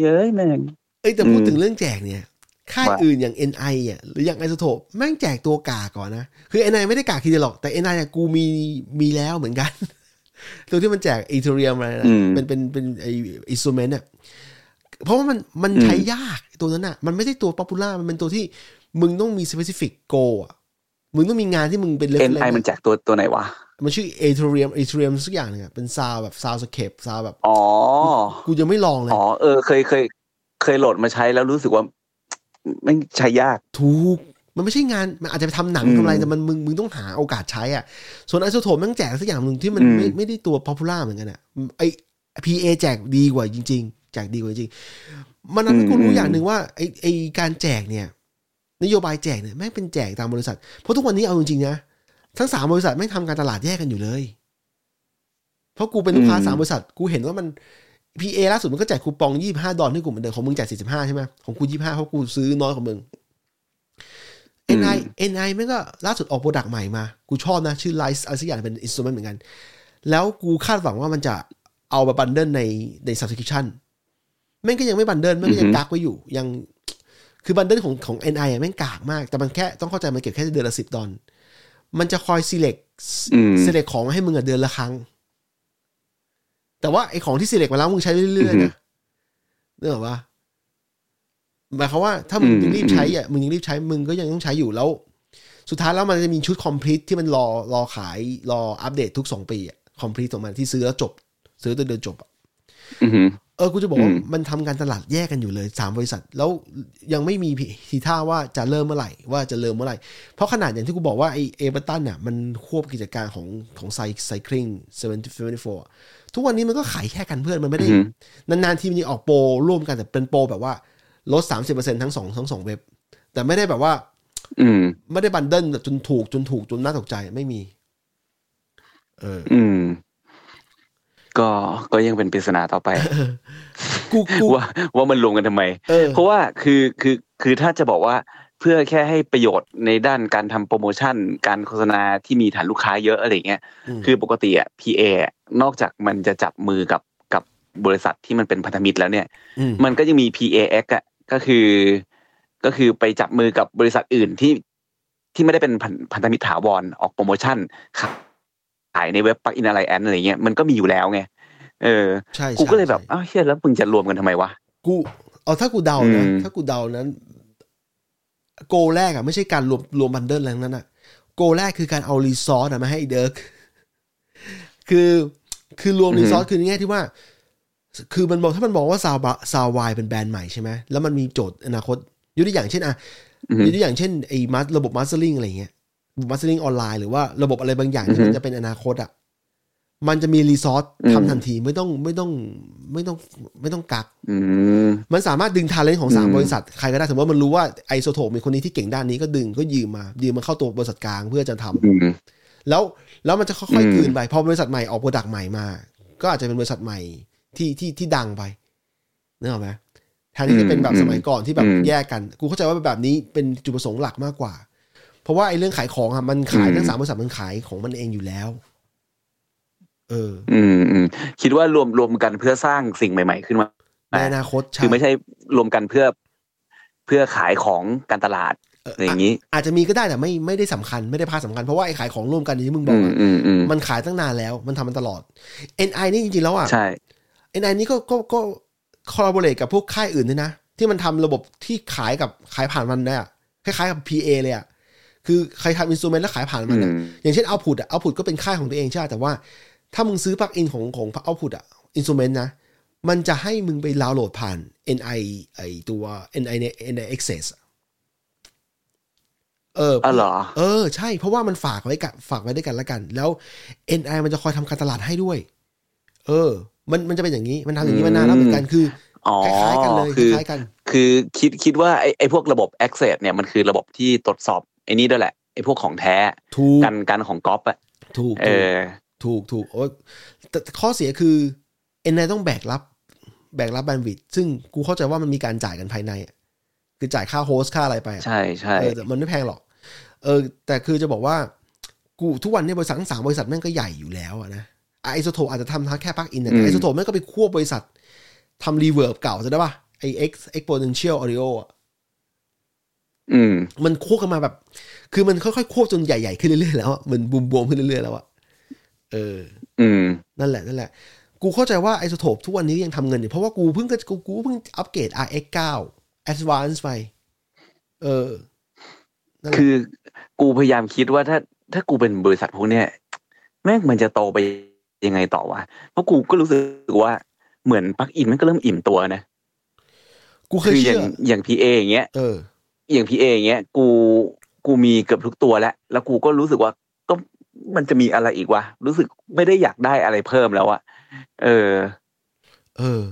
เย้ยแม่งเอ้ยแต่พูดอืมถึงเรื่องแจกเนี่ย ค่ายว่าอื่นอย่าง NI อะหรืออย่างไอโซโทปแม่งแจกตัวกาก่อนนะ คือ NI ไม่ได้กากทีเดียวหรอก แต่ NI อะกูมีมีแล้วเหมือนกัน ตัวที่มันแจก Ethereal อะไรนะอืมเป็นเป็นเป็นไอ instrument อะเพราะว่ามันมันใช้ยากตัวนั้นอะ มันไม่ใช่ตัว popular มันเป็นตัวที่มึงต้องมี specific goal อะมึงต้องมีงานที่มึงเป็นเอ็น reference ไอมันแจกตัวตัวไหนวะ มันชื่อ Ethereal Ethereal สักอย่างหนึงอะเป็นซาวแบบซาวสเคปซาวแบบ อ๋อ กูยังไม่ลองเลย อ๋อ เออ เคยเคย เคยโหลดมาใช้แล้วรู้สึกว่า แม่งใช้ยาก ถูก มันไม่ใช่งาน มันอาจจะไปทำหนังอืมทำอะไรแต่มันมึงมึงต้องหาโอกาสใช้อะ ส่วน iZotope แม่งแจกสักอย่างหนึ่งที่มันอืมไม่ไม่ได้ตัว popular เหมือนกันอะไอ PA แจกดีกว่าจริง ๆ แจกดีกว่าจริง มันทำให้กูรู้อย่างหนึ่งว่าไอไอการแจกเนี่ย นโยบายแจกเนี่ยแม่งเป็นแจกตามบริษัท เพราะทุกวันนี้เอาจริงๆนะทั้งสามบริษัทแม่งทำการตลาดแยกกันอยู่เลย เพราะกูเป็นลูกค้าอืมสามบริษัท กูเห็นว่ามัน PA ล่าสุดมันก็แจกคูปองยี่ห้าดอลให้กูเหมือนเดิมของมึงแจกสี่สิบห้าใช่ไหมของกูยี่ห้าเพราะกูซื้อน้อยกว่ามึง NI NI แม่งก็ล่าสุดออก product ใหม่มา กูชอบนะ ชื่อ Lores อะไรสักอย่างเป็น instrument เหมือนกัน แล้วกูคาดหวังว่ามันจะเอามา bundle ในใน subscription แม่งก็ยังไม่ bundle แม่งก็ยังกักไว้อยู่ ยัง คือ bundle ของของ NI อะแม่งกากมาก แต่มันแค่ต้องเข้าใจมันเก็บแค่เดือนละสิบดอลมันจะคอย select อืม select ของมาให้มึงอะเดือนละครั้ง แต่ว่าไอ้ของที่ select มาแล้วมึงใช้เรื่อยๆนะเนกออกปะหมายความว่าถ้ามึงอืมยังรีบใช้อะมึงยังรีบใช้มึงก็ยังต้องใช้อยู่แล้ว สุดท้ายแล้วมันจะมีชุด complete ที่มันรอรอขายรออัปเดตทุกสองปีอะ complete ของมันที่ซื้อแล้วจบ ซื้อตัวเดือนจบอะอือหือเออกูจะบอกว่าอืมมันทำการตลาดแยกกันอยู่เลยสามบริษัท แล้วยังไม่มีทีท่าว่าจะเริ่มเมื่อไหร่ว่าจะเริ่มเมื่อไหร่ เพราะขนาดอย่างที่กูบอกว่าไอ Ableton เนี่ยมันควบกิจการของของไซ Cycling Seventy-Four ทุกวันนี้มันก็ขายแค่กันเพื่อนมันไม่ได้อือหือนานๆทีมันจะออกโปรร่วมกันแต่เป็นโปรแบบว่าลดสามสิบเปอร์เซ็นทั้งสองทั้งสองเว็บ แต่ไม่ได้แบบว่า อืม ไม่ได้ bundle แบบจนถูกจนถูกจนน่าตกใจไม่มี เออ อืม ก็ก็ยังเป็นปริศนาต่อไปกูกูว่าว่ามันรวมกันทำไมเออเพราะว่าคือคือคือถ้าจะบอกว่า เพื่อแค่ให้ประโยชน์ในด้านการทำโปรโมชั่น การโฆษณาที่มีฐานลูกค้าเยอะอะไรเงี้ยมคือปกติอะ PA อะนอกจากมันจะจับมือกับกับบริษัทที่มันเป็นพันธมิตรแล้วเนี่ยมมันก็ยังมี PAX อะก็คือ ก็คือไปจับมือกับบริษัทอื่นที่ที่ไม่ได้เป็นพันพันธมิตรถาวรออกโปรโมชั่นขายในเว็บปักอินอะไรแอนอะไรเงี้ยมันก็มีอยู่แล้วไงเออใช่กูก็เลยใช่แบบอ้าวเฮียแล้วมึงจะรวมกันทำไมวะกูเอาถ้ากูเดานะอืมถ้ากูเดานั้น goal แรกอะไม่ใช่การรวมรวม bundle อะไรทั้งนั้นอะ goal แรกคือการเอา resource อะมาให้เวิร์กคือคือรวม resource คือในแง่ที่ว่า คือมันบอกถ้ามันบอกว่าซาวซาววายเป็นแบรนด์ใหม่ใช่ไหมแล้วมันมีโจทย์อนาคตยกตัวอย่างเช่นอะอือฮึยกตัวอย่างเช่นไอ้มาระบบ mastering อะไรเงี้ย mastering ออนไลน์หรือว่าระบบอะไรบางอย่างที่มันจะเป็นอนาคตอะ มันจะมี resource ทำทันทีไม่ต้องไม่ต้องไม่ต้องไม่ต้องกักอืมมันสามารถดึง talent ของสามอืมบริษัทใครก็ได้สมมติว่ามันรู้ว่า iZotopeีคนนี้ที่เก่งด้านนี้ก็ดึงก็ยืมมา ยืมมาเข้าตัวบริษัทกลางเพื่อจะทำอืมแล้วแล้วมันจะค่อยอืๆมคืนไปพอบริษัทใหม่ออก product ใหม่มา ก็อาจจะเป็นบริษัทใหม่ที่ที่ที่ดังไปนึกออกไหมแทนที่จะเป็นแบบสมัยก่อนที่แบบแยกกันกูเข้าใจว่าแบบนี้เป็นจุดประสงค์หลักมากกว่า เพราะว่าไอ้เรื่องขายของอะมันขายทั้งสามบริษัทมันขายของมันเองอยู่แล้ว เออ อืมอืมคิดว่ารวมรวมกันเพื่อสร้างสิ่งใหม่ ๆ ขึ้นมาในอนาคตใช่คือไม่ใช่รวมกันเพื่อเพื่อขายของการตลาดเอออะไรอย่างนี้ อาจจะมีก็ได้แต่ไม่ไม่ได้สำคัญไม่ได้พาสำคัญ เพราะว่าไอ้ขายของร่วมกันที่มึงบอือกมอะอืมอืมมันขายตั้งนานแล้ว มันทำมันตลอด NI นี่จริงๆแล้วอะใช่ NI นี่ก็ก็ก็คอลลาบอร์เรกับพวกค่ายอื่นด้วยนะ ที่มันทำระบบที่ขายกับขายผ่านมันได้อะคล้ายๆกับ PA เลยอะคือใครทำ instrument แล้วขายผ่านมันอะอืมอย่างเช่น Output อะ Output ก็เป็นค่ายของตัวเองใช่ไหมแต่ว่า ถ้ามึงซื้อ plugin ของของ Output อะ instrument นะ มันจะให้มึงไปดาวน์โหลดผ่าน NI ไอตัว NI ใน NI Access อะเอออ๋อเหรอ เออ ใช่ เพราะว่ามันฝากไว้กันฝากไว้ด้วยกันแล้วกัน แล้ว NI มันจะคอยทำการตลาดให้ด้วย เออ มันมันจะเป็นอย่างนี้ มันทำอย่างนี้มานานแล้วเหมือนกัน คืออ๋อคล้ายๆกันเลยคคือล้ายๆกัน คือคิดคิดว่าไอ้ไอ้พวกระบบ access เนี่ย มันคือระบบที่ตรวจสอบไอ้นี่ด้วยแหละ ไอ้พวกของแท้ถูกกันกันของก๊อปอะถูกเอถูกอ ถูกถูกโอ้ยแต่แต่ข้อเสียคือ NI ต้องแบกรับ แบกรับแบนด์วิดซึ่งกูเข้าใจว่ามันมีการจ่ายกันภายในอะคือจ่ายค่าโฮสต์ค่าอะไรไปอะใช่ใช่เออแต่มันไม่แพงหรอก เออ แต่คือจะบอกว่า กูทุกวันเนี้ยบริษัททั้งสามบริษัทแม่งก็ใหญ่อยู่แล้วอะนะ iZotope อาจจะทำแค่ plugin แต่ iZotope แม่งก็ไปควบบริษัททำ reverb เก่าจะได้ป่ะไอ X Exponential Audio อะอืมมันควบกันมาแบบ คือมันค่อยๆควบจนใหญ่ๆขึ้นเรื่อยๆแล้วอะมันบูมบวมขึ้นเรื่อยๆแล้วอะ เออ อืม นั่นแหละนั่นแหละ กูเข้าใจว่า iZotope ทุกวันนี้ยังทำเงินอยู่เพราะว่ากูเพิ่งก็กูกูเพิ่งอัปเกรด RX 9 Advanced ไปเออนั่นแหละคือกูพยายามคิดว่าถ้า ถ้ากูเป็นบริษัทพวกเนี้ยแม่งมันจะโตไปยังไงต่อวะ เพราะกูก็รู้สึกว่าเหมือนปลั๊กอินมันก็เริ่มอิ่มตัวนะกูเคยคืออเชื่ย่างออย่างพีเออย่างเงี้ยเออ อย่างพีเออย่างเงี้ย กูกูมีเกือบทุกตัวแล้ว แล้วกูก็รู้สึกว่าก็ มันจะมีอะไรอีกวะ รู้สึกไม่ได้อยากได้อะไรเพิ่มแล้วอะเออ เออ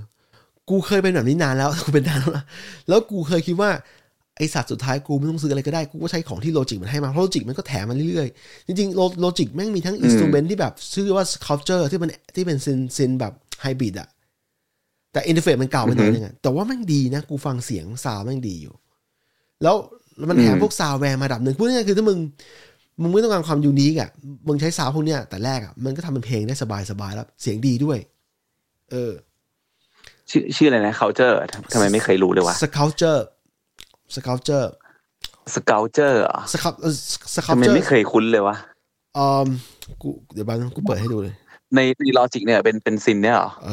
กูเคยเป็นแบบนี้นานแล้วกูเป็นนานแล้วนะแล้วกูเคยคิดว่าไอสัตว์สุดท้ายกูไม่ต้องซื้ออะไรก็ได้ กูก็ใช้ของที่ Logic มันให้มา เพราะ Logic มันก็แถมมาเรื่อยๆ จริงๆ Logic แม่งมีทั้ง instrument ที่แบบ ชื่อว่า Sculpture ที่มันที่เป็น synth synth แบบไฮบริดอะแต่ interface มันเก่าไปหน่อยนึงอะแต่ว่าแม่งดีนะ กูฟังเสียงซาวแม่งดีอยู่ แล้วมันแถมอืมพวก soundware มาระดับหนึ่งพูดง่ายๆคือถ้ามึง มึงไม่ต้องการความ unique อะมึงใช้ซาวพวกเนี้ยแต่แรกอะมันก็ทำเป็นเพลงได้สบายๆแล้ว เสียงดีด้วย เออ ชื่อชื่ออะไรนะ culture ทำไมไม่เคยรู้เลยวะ sculpture sculpture sculpture เหรอ sculpt เอ่อทำไม sculpture ไม่เคยคุ้นเลยวะอืมกูเดี๋ยวบางกูเปิดให้ดูเลย ในในลอจิกเนี่ยเป็นเป็นซินเนี่ยเหรอ เอ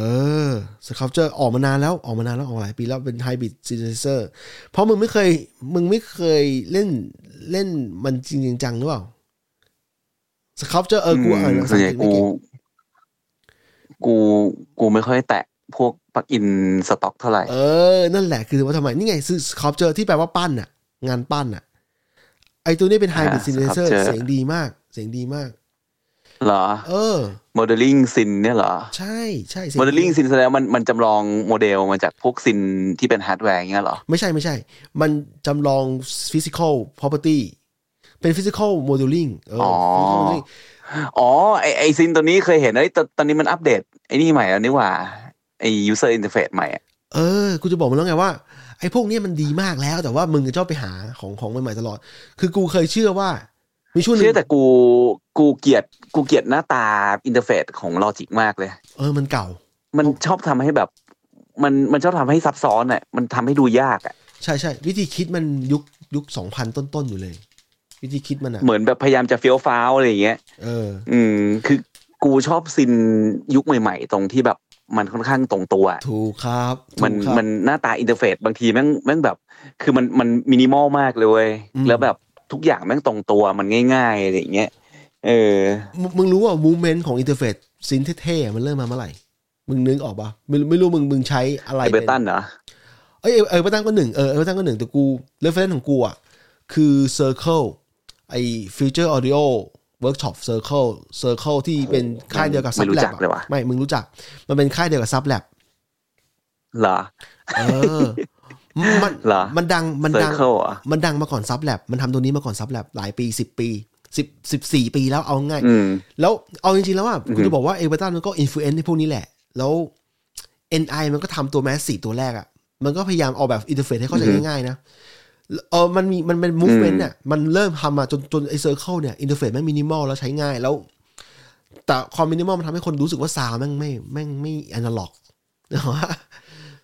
อ sculpture ออกมานานแล้วออกมานานแล้วออกมาหลายปีแล้วเป็น hybrid synthesizer เพราะมึงไม่เคย มึงไม่เคยเล่นเล่นมันจริงจริงจังหรือเปล่า sculpture เออกูอ่านภาส่ษาวนอัใหงญ่กฤษไม่เก่ง ส่วนใหญ่กูกูกูไม่ค่อยแตะพวก plugin stock เท่าไหร่ เออ นั่นแหละคือว่าทำไม นี่ไงคือ sculpture ที่แปลว่าปั้นอะงานปั้นอะไอตัวนี้เป็น hybrid อ่า synthesizer sculpture เสียงดีมาก เสียงดีมาก เหรอ เออ modeling synth เนี่ยเหรอ ใช่ใช่เสียง modeling synth แสดงว่ามันมันจำลองโมเดลมาจากพวก synth ที่เป็นฮาร์ดแวร์อย่างเงี้ยเหรอ ไม่ใช่ไม่ใช่ มันจำลอง physical property เป็น physical modeling เอออ๋อ physical modeling อ๋อ ไอไอ synth ตัวนี้เคยเห็นเฮ้ยตอนตอนนี้มันอัปเดต ไอ้นี่ใหม่แล้วนี่หว่า ไอ user interface ใหม่อะเออ กูจะบอกมึงแล้วไงว่าไอ้พวกเนี้ยมันดีมากแล้ว แต่ว่ามึงจะชอบไปหาของของใหม่ๆตลอด คือกูเคยเชื่อว่า มีช่วงหนึ่งเชื่อแต่กูกูเกลียดกูเกลียดหน้าตา interface ของ Logic มากเลย เออมันเก่า มันชอบทำให้แบบ มันมันชอบทำให้ซับซ้อนอะมันทำให้ดูยากอะใช่ใช่วิธีคิดมันยุคยุคสองพันต้นๆอยู่เลย วิธีคิดมันอะเหมือนแบบพยายามจะเฟี้ยวฟ้าวอะไรอย่างเงี้ยเออ อืมคือกูชอบ synth ยุคใหม่ ๆ ตรงที่แบบมันค่อนข้างตรงตัว ถูกครับถูมันกครับมันหน้าตา interface บางทีแม่งแม่งแบบ คือมันมันมินิมอลมากเลยเว้ยอืมแล้วแบบ ทุกอย่างแม่งตรงตัวมันง่ายๆอะไรอย่างเงี้ยเออ มึงมึงรู้ว่า movement ของ interface synth เท่ๆมันเริ่มมาเมื่อไหร่ มึงนึกออกปะไม่รู้ไม่รู้มึงมึงใช้อะไรไอ Ableton เหรอเอ้ยเออ Ableton ก็หนึ่งเออ Ableton ก็หนึ่งแต่กู reference ของกูอะคือ Circle ไอ Future Audio Workshop Circle Circle ที่เป็นค่ายเดียวกับไม่รู้ Sublab จักเลยว่ะไม่ มึงรู้จัก มันเป็นค่ายเดียวกับ Sublab เหรอเออ มันเหรอมันดังมันดัง Circle เหรอมันดังมาก่อน Sublab มันทำตัวนี้มาก่อน Sublab หลายปีสิบปีสิบสิบสี่ปีแล้วเอาง่ายอืมแล้วเอาจริงๆแล้วอะอือฮึกูจะบอกว่าเอเวอร์ตันมันก็อิ f ฟ u เอนซ์ในพวกนี้แหละ แล้ว NI มันก็ทำตัว Massive ตัวแรกอะ มันก็พยายามออกแบบ interface ให้เข้าใจง่ายๆนะเออมันมีมันเป็น movement เนี่ยมันเริ่มทำมาจนจนไอ Circle เนี่ย interface แม่งมินิมอลแล้วใช้ง่ายแล้ว แต่ความมินิมอลมันทำให้คนรู้สึกว่า sound แม่งไม่แม่งไม่อนาล็อกนะว่า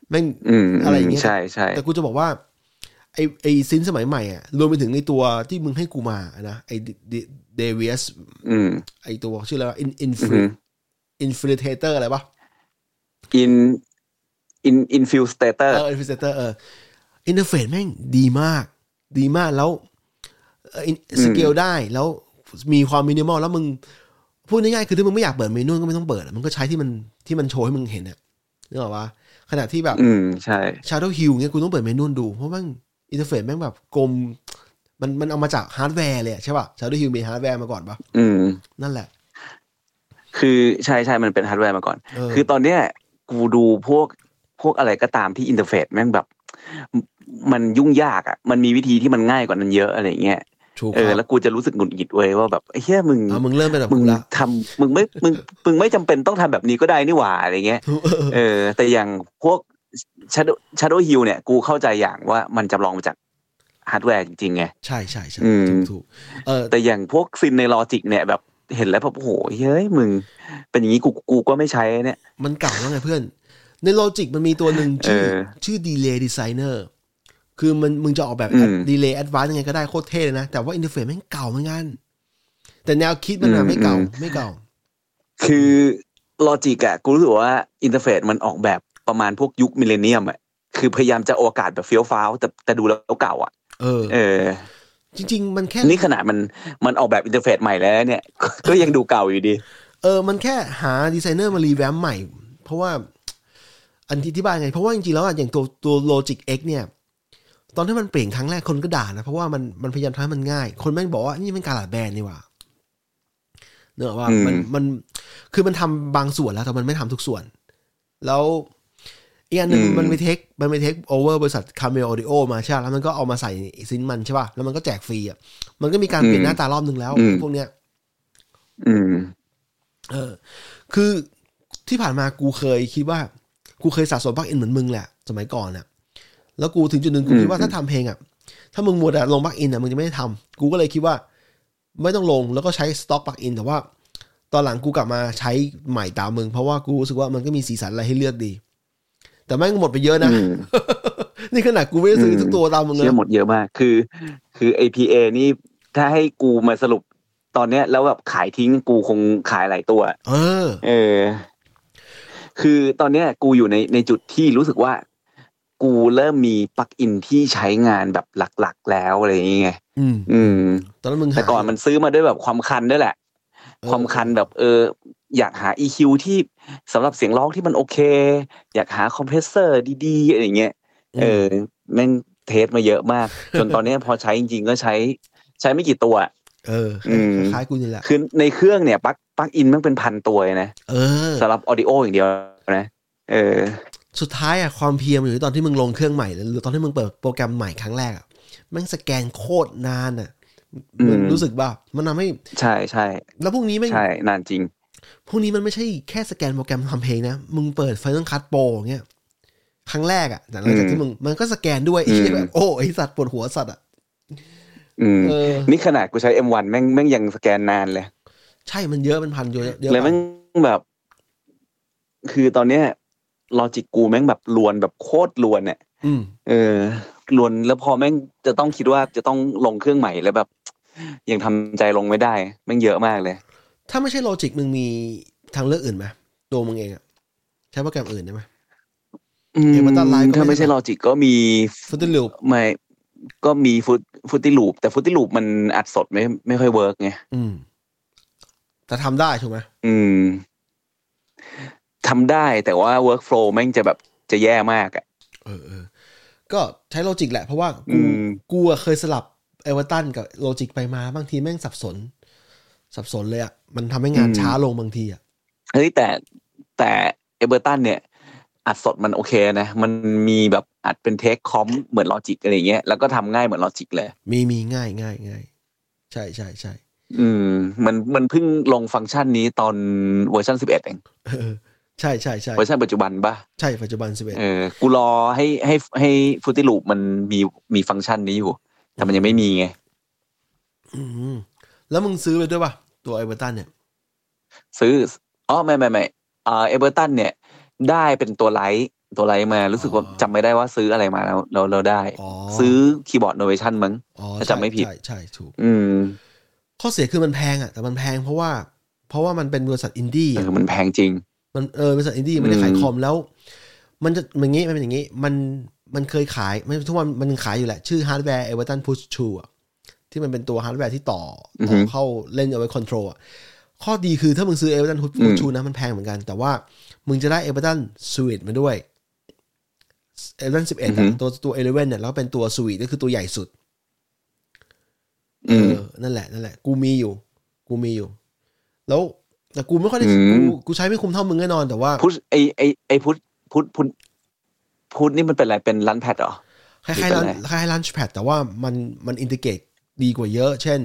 แม่งอืมอะไรอย่างเงี้ยใช่ใช่แต่กูจะบอกว่าไอไอ synth สมัยใหม่อะรวมไปถึงในตัวที่มึงให้กูมานะไอ Devious อืมไอตัวชื่ออะไรวะ in in อือฮึ Infiltrator อะไรปะ in in Infiltrator เออ Infiltrator เออ interface แม่งดีมาก ดีมากแล้วสเกลได้แล้วมีความมินิมอลแล้วมึง พูดง่ายๆคือถ้ามึงไม่อยากเปิดเมนูก็ไม่ต้องเปิดอะมึงก็ใช้ที่มันที่มันโชว์ให้มึงเห็นอะนึกออกปะ ขณะที่แบบ อืมใช่ Shadow Hill เนี่ยกูต้องเปิดเมนูดู เพราะว่า interface แม่งแบบกลม มันมันเอามาจากฮาร์ดแวร์เลยอะใช่ป่ะ Shadow Hill มีฮาร์ดแวร์มาก่อนปะอืม นั่นแหละ คือใช่ใช่มันเป็นฮาร์ดแวร์มาก่อนเออคือตอนเนี้ยกูดูพวกพวกอะไรก็ตามที่ interface แม่งแบบ มันยุ่งยากอะ มันมีวิธีที่มันง่ายกว่านั้นเยอะอะไรอย่างเงี้ย ถูกเอคอรับแล้วกูจะรู้สึกหงุดหงิดเว้ยว่าแบบไอ้เหี้ยมึงอะมึงเริ่มเป็นแบบมึงกูละทำมึงไม่มึงมึงไม่จำเป็นต้องทำแบบนี้ก็ได้นี่หว่าอะไรเงี้ยเออเออแต่อย่างพวก Shadow Shadow Hill เนี่ย กูเข้าใจอย่างว่ามันจำลองมาจากฮาร์ดแวร์จริงๆไงใช่ใช่ใช่อืมถูกถูกเออแต่อย่างพวก synth ใน Logic เนี่ยแบบเห็นแล้วแบบโอ้โหเฮ้ยมึง เป็นอย่างนี้กูกูก็ไม่ใช้เนี่ย มันเก่าแล้วไงเพื่อน ใน Logic มันมีตัวหนึ่งชื่อเออชื่อ Delay Designer คือมันมึงจะออกแบบอืม Delay Advance ยังไงก็ได้โคตรเท่เลยนะ แต่ว่า interface แม่งเก่าเหมือนกัน แต่แนวคิดมันอะไม่เก่าไม่เก่า คือ Logic อะกูรู้สึกว่า interface มันออกแบบประมาณพวกยุค millennium อะคือพยายามจะโอกาสแบบเฟี้ยวฟ้าวแต่แต่ดูแล้วเก่าอะ เออ เออ จริง ๆ มันแค่ นี่ขนาดมันมันออกแบบ interface ใหม่แล้วเนี่ย ก็ยังดูเก่าอยู่ดี เออ มันแค่หาดีไซเนอร์มา revamp ใหม่ เพราะว่า อันที่ที่บ้านไง เพราะว่าจริงๆแล้วอะอย่างตัวตัว Logic X เนี่ย ตอนที่มันเปลี่ยนครั้งแรกคนก็ด่านะ เพราะว่ามันมันพยายามทำให้มันง่าย คนแม่งบอกว่านี่มัน GarageBand นี่หว่าเนอะว่าอืมมันมันคือมันทำบางส่วนแล้วแต่มันไม่ทำทุกส่วน แล้วอีกอันหนึ่งมันไป take มันไป take over บริษัท Camel Audio มาใช่ปะแล้วมันก็เอามาใส่ synth มันใช่ป่ะแล้วมันก็แจกฟรีอะมันก็มีการเปลี่ยนหน้าตารอบนึงแล้วอืมพวกเนี้ยอืม เออ คือที่ผ่านมากูเคยคิดว่า กูเคยสะสม plugin เหมือนมึงแหละ สมัยก่อนน่ะ แล้วกูถึงจุดหนึ่งกูคิดว่าถ้าทำเพลงอะ ถ้ามึงมัวแต่ลง plugin อะมึงจะไม่ได้ทำกูก็เลยคิดว่า ไม่ต้องลงแล้วก็ใช้สต็อกปลั๊กอินแต่ว่า ตอนหลังกูกลับมาใช้ใหม่ตามมึง เพราะว่ากูรู้สึกว่ามันก็มีสีสันอะไรให้เลือกดี แต่แม่งหมดไปเยอะนะอืมนี่ขนาดกูไม่ได้ซื้ออืมทุกตัวตามมึงเลยเชื่อหมดเยอะมาก คือ คือ APA นี่ถ้าให้กูมาสรุปตอนเนี้ยแล้วแบบขายทิ้งกูคงขายหลายตัว เออ เออ คือตอนเนี้ยกูอยู่ในในจุดที่รู้สึกว่า กูเริ่มมีปลั๊กอินที่ใช้งานแบบหลักๆแล้วอะไรอย่างเงี้ยอืมอืมตอนนั้นมึงหาแต่ก่อนมันซื้อมาด้วยแบบความคันด้วยแหละเออความคันแบบเออ อยากหา EQ ที่สำหรับเสียงร้องที่มันโอเค อยากหาคอมเพรสเซอร์ดีๆอะไรอย่างเงี้ยเออแม่ง test มาเยอะมาก จนตอนเนี้ยพอใช้จริงๆก็ใช้ ใช้ไม่กี่ตัว เอออืมคล้ายๆกูนี่แหละคือในเครื่องเนี่ย plug plugin มันเป็นพันตัวเลยนะเออสำหรับ audio อย่างเดียวนะเออ สุดท้ายอะความเพียรมันอยู่ที่ตอนที่มึงลงเครื่องใหม่หรือตอนที่มึงเปิดโปรแกรมใหม่ครั้งแรกอะแม่งสแกนโคตรนานอะอืมมึงรู้สึกป่ะมันทำให้ใช่ใช่แล้วพวกนี้แม่งใช่นานจริงพวกนี้มันไม่ใช่แค่สแกนโปรแกรมทำเพลงนะ มึงเปิด Final Cut Pro เงี้ยครั้งแรกอะแต่หลังจากที่มึงมันก็สแกนด้วยไอ้เหี้ยอืมแบบโอ้ไอสัตว์ปวดหัวสัตว์อะอืมเออนี่ขนาดกูใช้ M1 แม่งแม่งยังสแกนนานเลย ใช่มันเยอะมันพันเยอะเยอะแล้วไปแม่งแบบ คือตอนเนี้ย ลอจิกกูแม่งแบบลวนแบบโคตรลวนเนี่ยอืมเออลวนแล้วพอแม่งจะต้องคิดว่าจะต้องลงเครื่องใหม่แล้วแบบ ยังทำใจลงไม่ได้แม่งเยอะมากเลย ถ้าไม่ใช่ Logic มึงมีทางเลือกอื่นไหมตัวมึงเองอะใช้โปรแกรมอื่นได้ไหมอืม Ableton Live ก็ไม่ถ้าไม่ใช่ Logic ก็มี Fruity Loops ไม่ก็มี Fruity Fruity Loops แต่ Fruity Loops มันอัดสดไม่ไม่ค่อย work ไงอืมแต่ทำได้ถูกไหมอืม ทำได้แต่ว่า workflow แม่งจะแบบจะแย่มากอะเออเออก็ใช้ Logic แหละเพราะว่าอืกูมกูอะเคยสลับ Ableton กับ Logic ไปมาบางทีแม่งสับสน สับสนเลยอะมันทำให้งานช้าลงบางทีอะเฮ้ยแต่แต่ Ableton เนี่ย อัดสดมันโอเคนะ มันมีแบบอัดเป็น take comp เหมือน Logic อะไรเงี้ยแล้วก็ทำง่ายเหมือน Logic เลย มีมีง่ายง่ายง่ายใช่ใช่ใช่อืม มันมันเพิ่งลงฟังก์ชันนี้ตอนเวอร์ชันสิบเอ็ดเองเออ ใช่ใช่ใช่เวอร์ชันปัจจุบันปะใช่ปัจจุบันสิบเอ็ดเออกูรอให้ให้ให้ Fruity Loops มันมีมีฟังก์ชันนี้อยู่ แต่มันยังไม่มีไงแล้วมึงซื้อไปด้วยป่ะตัว Ableton เนี่ย ซื้ออ๋อไม่ไม่ไม่อ่า Ableton เนี่ยได้เป็นตัว Lite ตัว Lite มารู้สึกว่าอ๋อจำไม่ได้ว่าซื้ออะไรมาแล้วเราเราได้อ๋อซื้อคีย์บอร์ดโนเวชันมั้งอ๋อถ้าจำไม่ผิด ใช่ใช่ถูก อืม ข้อเสียคือมันแพงอะแต่มันแพงเพราะว่า เพราะว่ามันเป็นบริษัทอินดี้เออะอมันแพงจริง มันเออบริษัทอินดี้ไม่ได้ขายอืมคอมแล้ว มันจะมันงี้มันเป็นอย่างงี้ มันมันเคยขายไม่ทุกวันมันยังขายอยู่แหละ ชื่อฮาร์ดแวร์ Ableton Push Two อะที่มันเป็นตัวฮาร์ดแวร์ที่ต่อต่อเข้าเล่นเอาไว้ control อะข้อดีคือถ้ามึงซื้อ Ableton Push Two นะมันแพงเหมือนกัน แต่ว่ามึงจะได้ Abletonสวีทมาด้วย Ableton สิบเอ็ดตัวตัวเอเลเว่นเนี่ยแล้วเป็นตัวสวีทก็คือตัวใหญ่สุดอืมเออนั่นแหละนั่นแหละ กูมีอยู่ กูมีอยู่ แล้ว แต่กูไม่ค่อยได้อืมกูกูใช้ไม่คุ้มเท่ามึงแน่นอนแต่ว่า Push ไอไอไอ Push Push Push Push นี่มันเป็นอะไรเป็น Launchpad เหรอคล้ายๆร้านไม่เป็นไรคล้ายๆ Launchpad แต่ว่ามันมัน integrate ดีกว่าเยอะ เช่น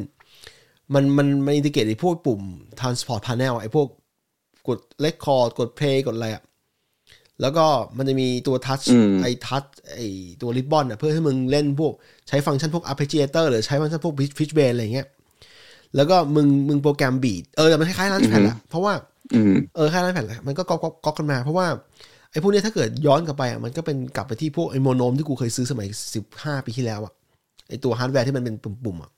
มันมันมัน integrate ไอ้พวกปุ่ม transport panel ไอ้พวกกด record กด play กดอะไรอะแล้วก็มันจะมีตัว touch อืมไอ้ touch ไอ้ตัว ribbon อะเพื่อให้มึงเล่นพวกใช้ฟังก์ชันพวก arpeggiator หรือใช้ฟังก์ชันพวก pitch pitch bend อะไรอย่างเงี้ย แล้วก็มึงมึง program beat เออแต่มันคล้ายๆ Launchpad แหละเพราะว่าอืมเออคล้าย Launchpad แหละมันก็ก๊อปก๊อปก๊อปกันมา เพราะว่าไอ้พวกเนี้ยถ้าเกิดย้อนกลับไปอะมันก็เป็นกลับไปที่พวกไอ้ Monome ที่กูเคยซื้อสมัยสิบห้าปีที่แล้วอะไอ้ตัวฮาร์ดแวร์ที่มันเป็นปุ่มๆอะ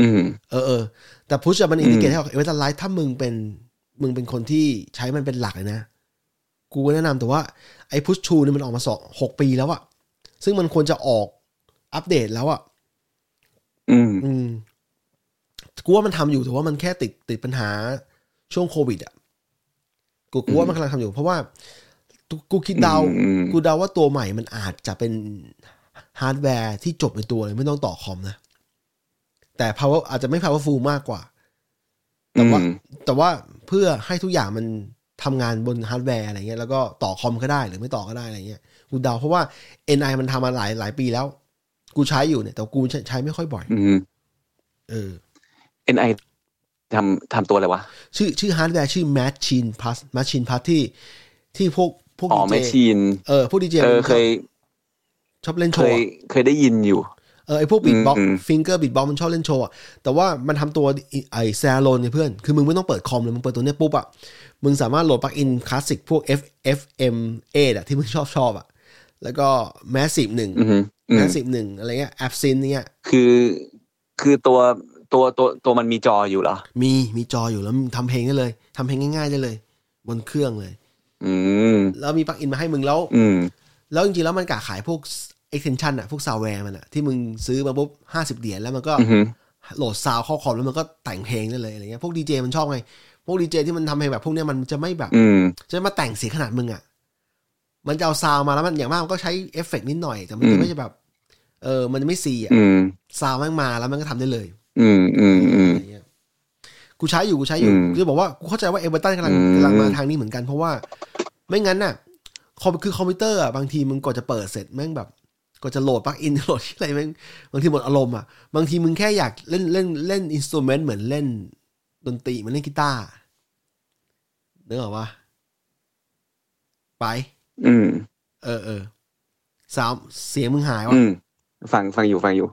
อืมเออเออแต่ Push อะมัน integrate ให้ออก Ableton Live ถ้ามึงเป็นมึงเป็นคนที่ใช้มันเป็นหลักเลยนะ กูก็แนะนำแต่ว่าไอ้ Push Two เนี่ยมันออกมาสองหกปีแล้วอะซึ่งมันควรจะออกอัปเดตแล้วอะอืมอืม กูว่ามันทำอยู่แต่ว่ามันแค่ติดติดปัญหาช่วงโควิดอะกูกูว่ามันกำลังทำอยู่ เพราะว่ากูกูคิดเดาอืมกูเดาว่าตัวใหม่มันอาจจะเป็นฮาร์ดแวร์ที่จบในตัวเลยไม่ต้องต่อคอมนะ แต่ power อาจจะไม่ powerful มากกว่า แต่ว่าอืมแต่ว่าเพื่อให้ทุกอย่างมันทำงานบนฮาร์ดแวร์อะไรเงี้ยแล้วก็ต่อคอมก็ได้หรือไม่ต่อก็ได้อะไรเงี้ยกูเดาเพราะว่า NI มันทำมาหลายหลายปีแล้ว กูใช้อยู่เนี่ย แต่กูใช้ใช้ไม่ค่อยบ่อยอืมเออ NI ทำทำตัวอะไรวะ ชื่อชื่อฮาร์ดแวร์ชื่อ Maschine Plus Maschine Plus ที่ที่พวกพวกอ๋อดีแมชเจชีนเออพวกดีเจเออเคย ชอบเล่นโชเคว์ยอะเคยได้ยินอยู่ เออไอพวกบีทบ็อกอืมฟิงเกอร์บีทบ็อกมันชอบเล่นโชว์อะแต่ว่ามันทำตัวไอแซโลนเนี่ยเพื่อน คือมึงไม่ต้องเปิดคอมเลย มึงเปิดตัวเนี้ยปุ๊บอะมึงสามารถโหลดปลั๊กอินคลาสสิกพวก F F M A อะที่มึงชอบชอบอะแล้วก็ Massive หนึ่งอือฮึอืม Massive หนึ่งอะไรเงี้ย a b s i n เนี่ยคือคือตัว ตัวตัวตัวมันมีจออยู่เหรอ มีมีจออยู่แล้วมึงทำเพลงได้เลยทำเพลงง่าย ๆ ได้เลย บนเครื่องเลย อืมแล้วมี plugin มาให้มึงแล้ว อืม แล้วจริงๆแล้วมันกะขายพวก expansion อะพวก soundware มันอะที่มึงซื้อมาปุ๊บห้าสิบเหรียญแล้วมันก็อือฮึโหลดซาวเข้าคอมแล้วมันก็แต่งเพลงได้เลยอะไรเงี้ยพวกดีเจมันชอบไงพวกดีเจที่มันทำเพลงแบบพวกเนี้ยมันจะไม่แบบอืมจะมาแต่งเสียงขนาดมึงอะมันจะเอาซาวมาแล้วมันอย่างมากมันก็ใช้เอฟเฟกต์นิดหน่อยแต่มันอืจะมไม่ใช่แบบ เออ มันจะไม่ซีอะอืมซาวแม่งมาแล้วมันก็ทำได้เลย อืมอืมอืมอะไรเงี้ยกูใช้อยู่กูใช้อยู่อืมคือบอกว่ากูเข้าใจว่า Ableton กำลังอืมกำลังมาทางนี้เหมือนกันเพราะว่า ไม่งั้นน่ะคอมคือคอมพิวเตอร์อะบางทีมึงกว่าจะเปิดเสร็จแม่งแบบกว่าจะโหลด plugin โหลดอะไรแม่งบางทีหมดอารมณ์อะบางทีมึงแค่อยากเล่นเล่นเล่น instrument เหมือนเล่นดนตรีเหมือนเล่นกีตาร์นึกออกปะไป อืม เออเออสามเสียงมึงหายวะอืมฟังฟังอยู่ฟังอยู่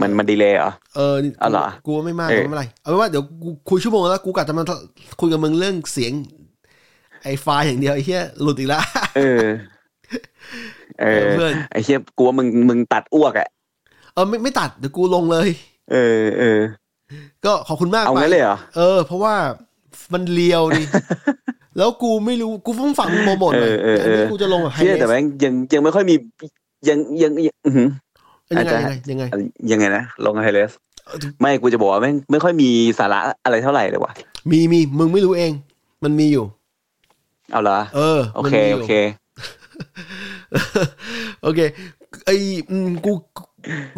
มันมันดีเลยเหรอ เออนี่อ๋อเหรอกูว่าไม่มากเออไม่เป็นไรเอาเป็นว่าเดี๋ยวกูคุยชั่วโมงแล้วกูกะจะมาคุยกับมึงเรื่องเสียง ไอ้ไฟล์อย่างเดียวไอ้เหี้ยหลุดอีกแล้วเออ เออเพื่อนไอ้เชี่ยกลัวมึงมึงตัดอ้วกอะเออไม่ไม่ตัดเดี๋ยวกูลงเลย เออเออก็ขอบคุณมากเอาไปงั้นเลยเหรอเออ เพราะว่ามันเลียวดิแล้วกูไม่รู้กูเพิ่งฟังมึงโปรโมทหน่อยเออเออเอออันนี้กูจะลงแบบไฮเชี่ยเอแต่สแม่งยังยังไม่ค่อยมียังยังยังอื้อหือ ยังไงอาจจะยังไงยังไงยังไงนะลงไฮเลสไม่กูจะบอกว่าแม่งไม่ค่อยมีสาระอะไรเท่าไหร่เลยว่ะมีมีมึงไม่รู้เอง มันมีอยู่ เอาเหรอเออโอมันเคมียู่โอเคโอเคไออืมกู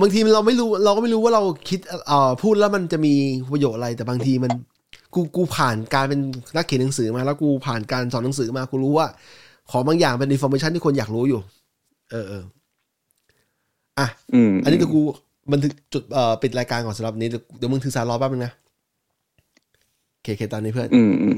บางทีเราไม่รู้ เราก็ไม่รู้ว่าเราคิดเอ่อพูดแล้วมันจะมีประโยชน์อะไรแต่บางทีมัน กูกูผ่านการเป็นนักเขียนหนังสือมา แล้วกูผ่านการสอนหนังสือมากูรู้ว่า ของบางอย่างเป็นอินโฟมชันที่คนอยากรู้อยู่ เออเออ อะอืมอันนี้เดี๋ยวกูบันทึกจุดเอ่อปิดรายการก่อนสำหรับนี้เดี๋ยวเดี๋ยวมึงถือสารรอแป๊บนึงนะโอเคโอเคตามนี้เพื่อน อืมอืม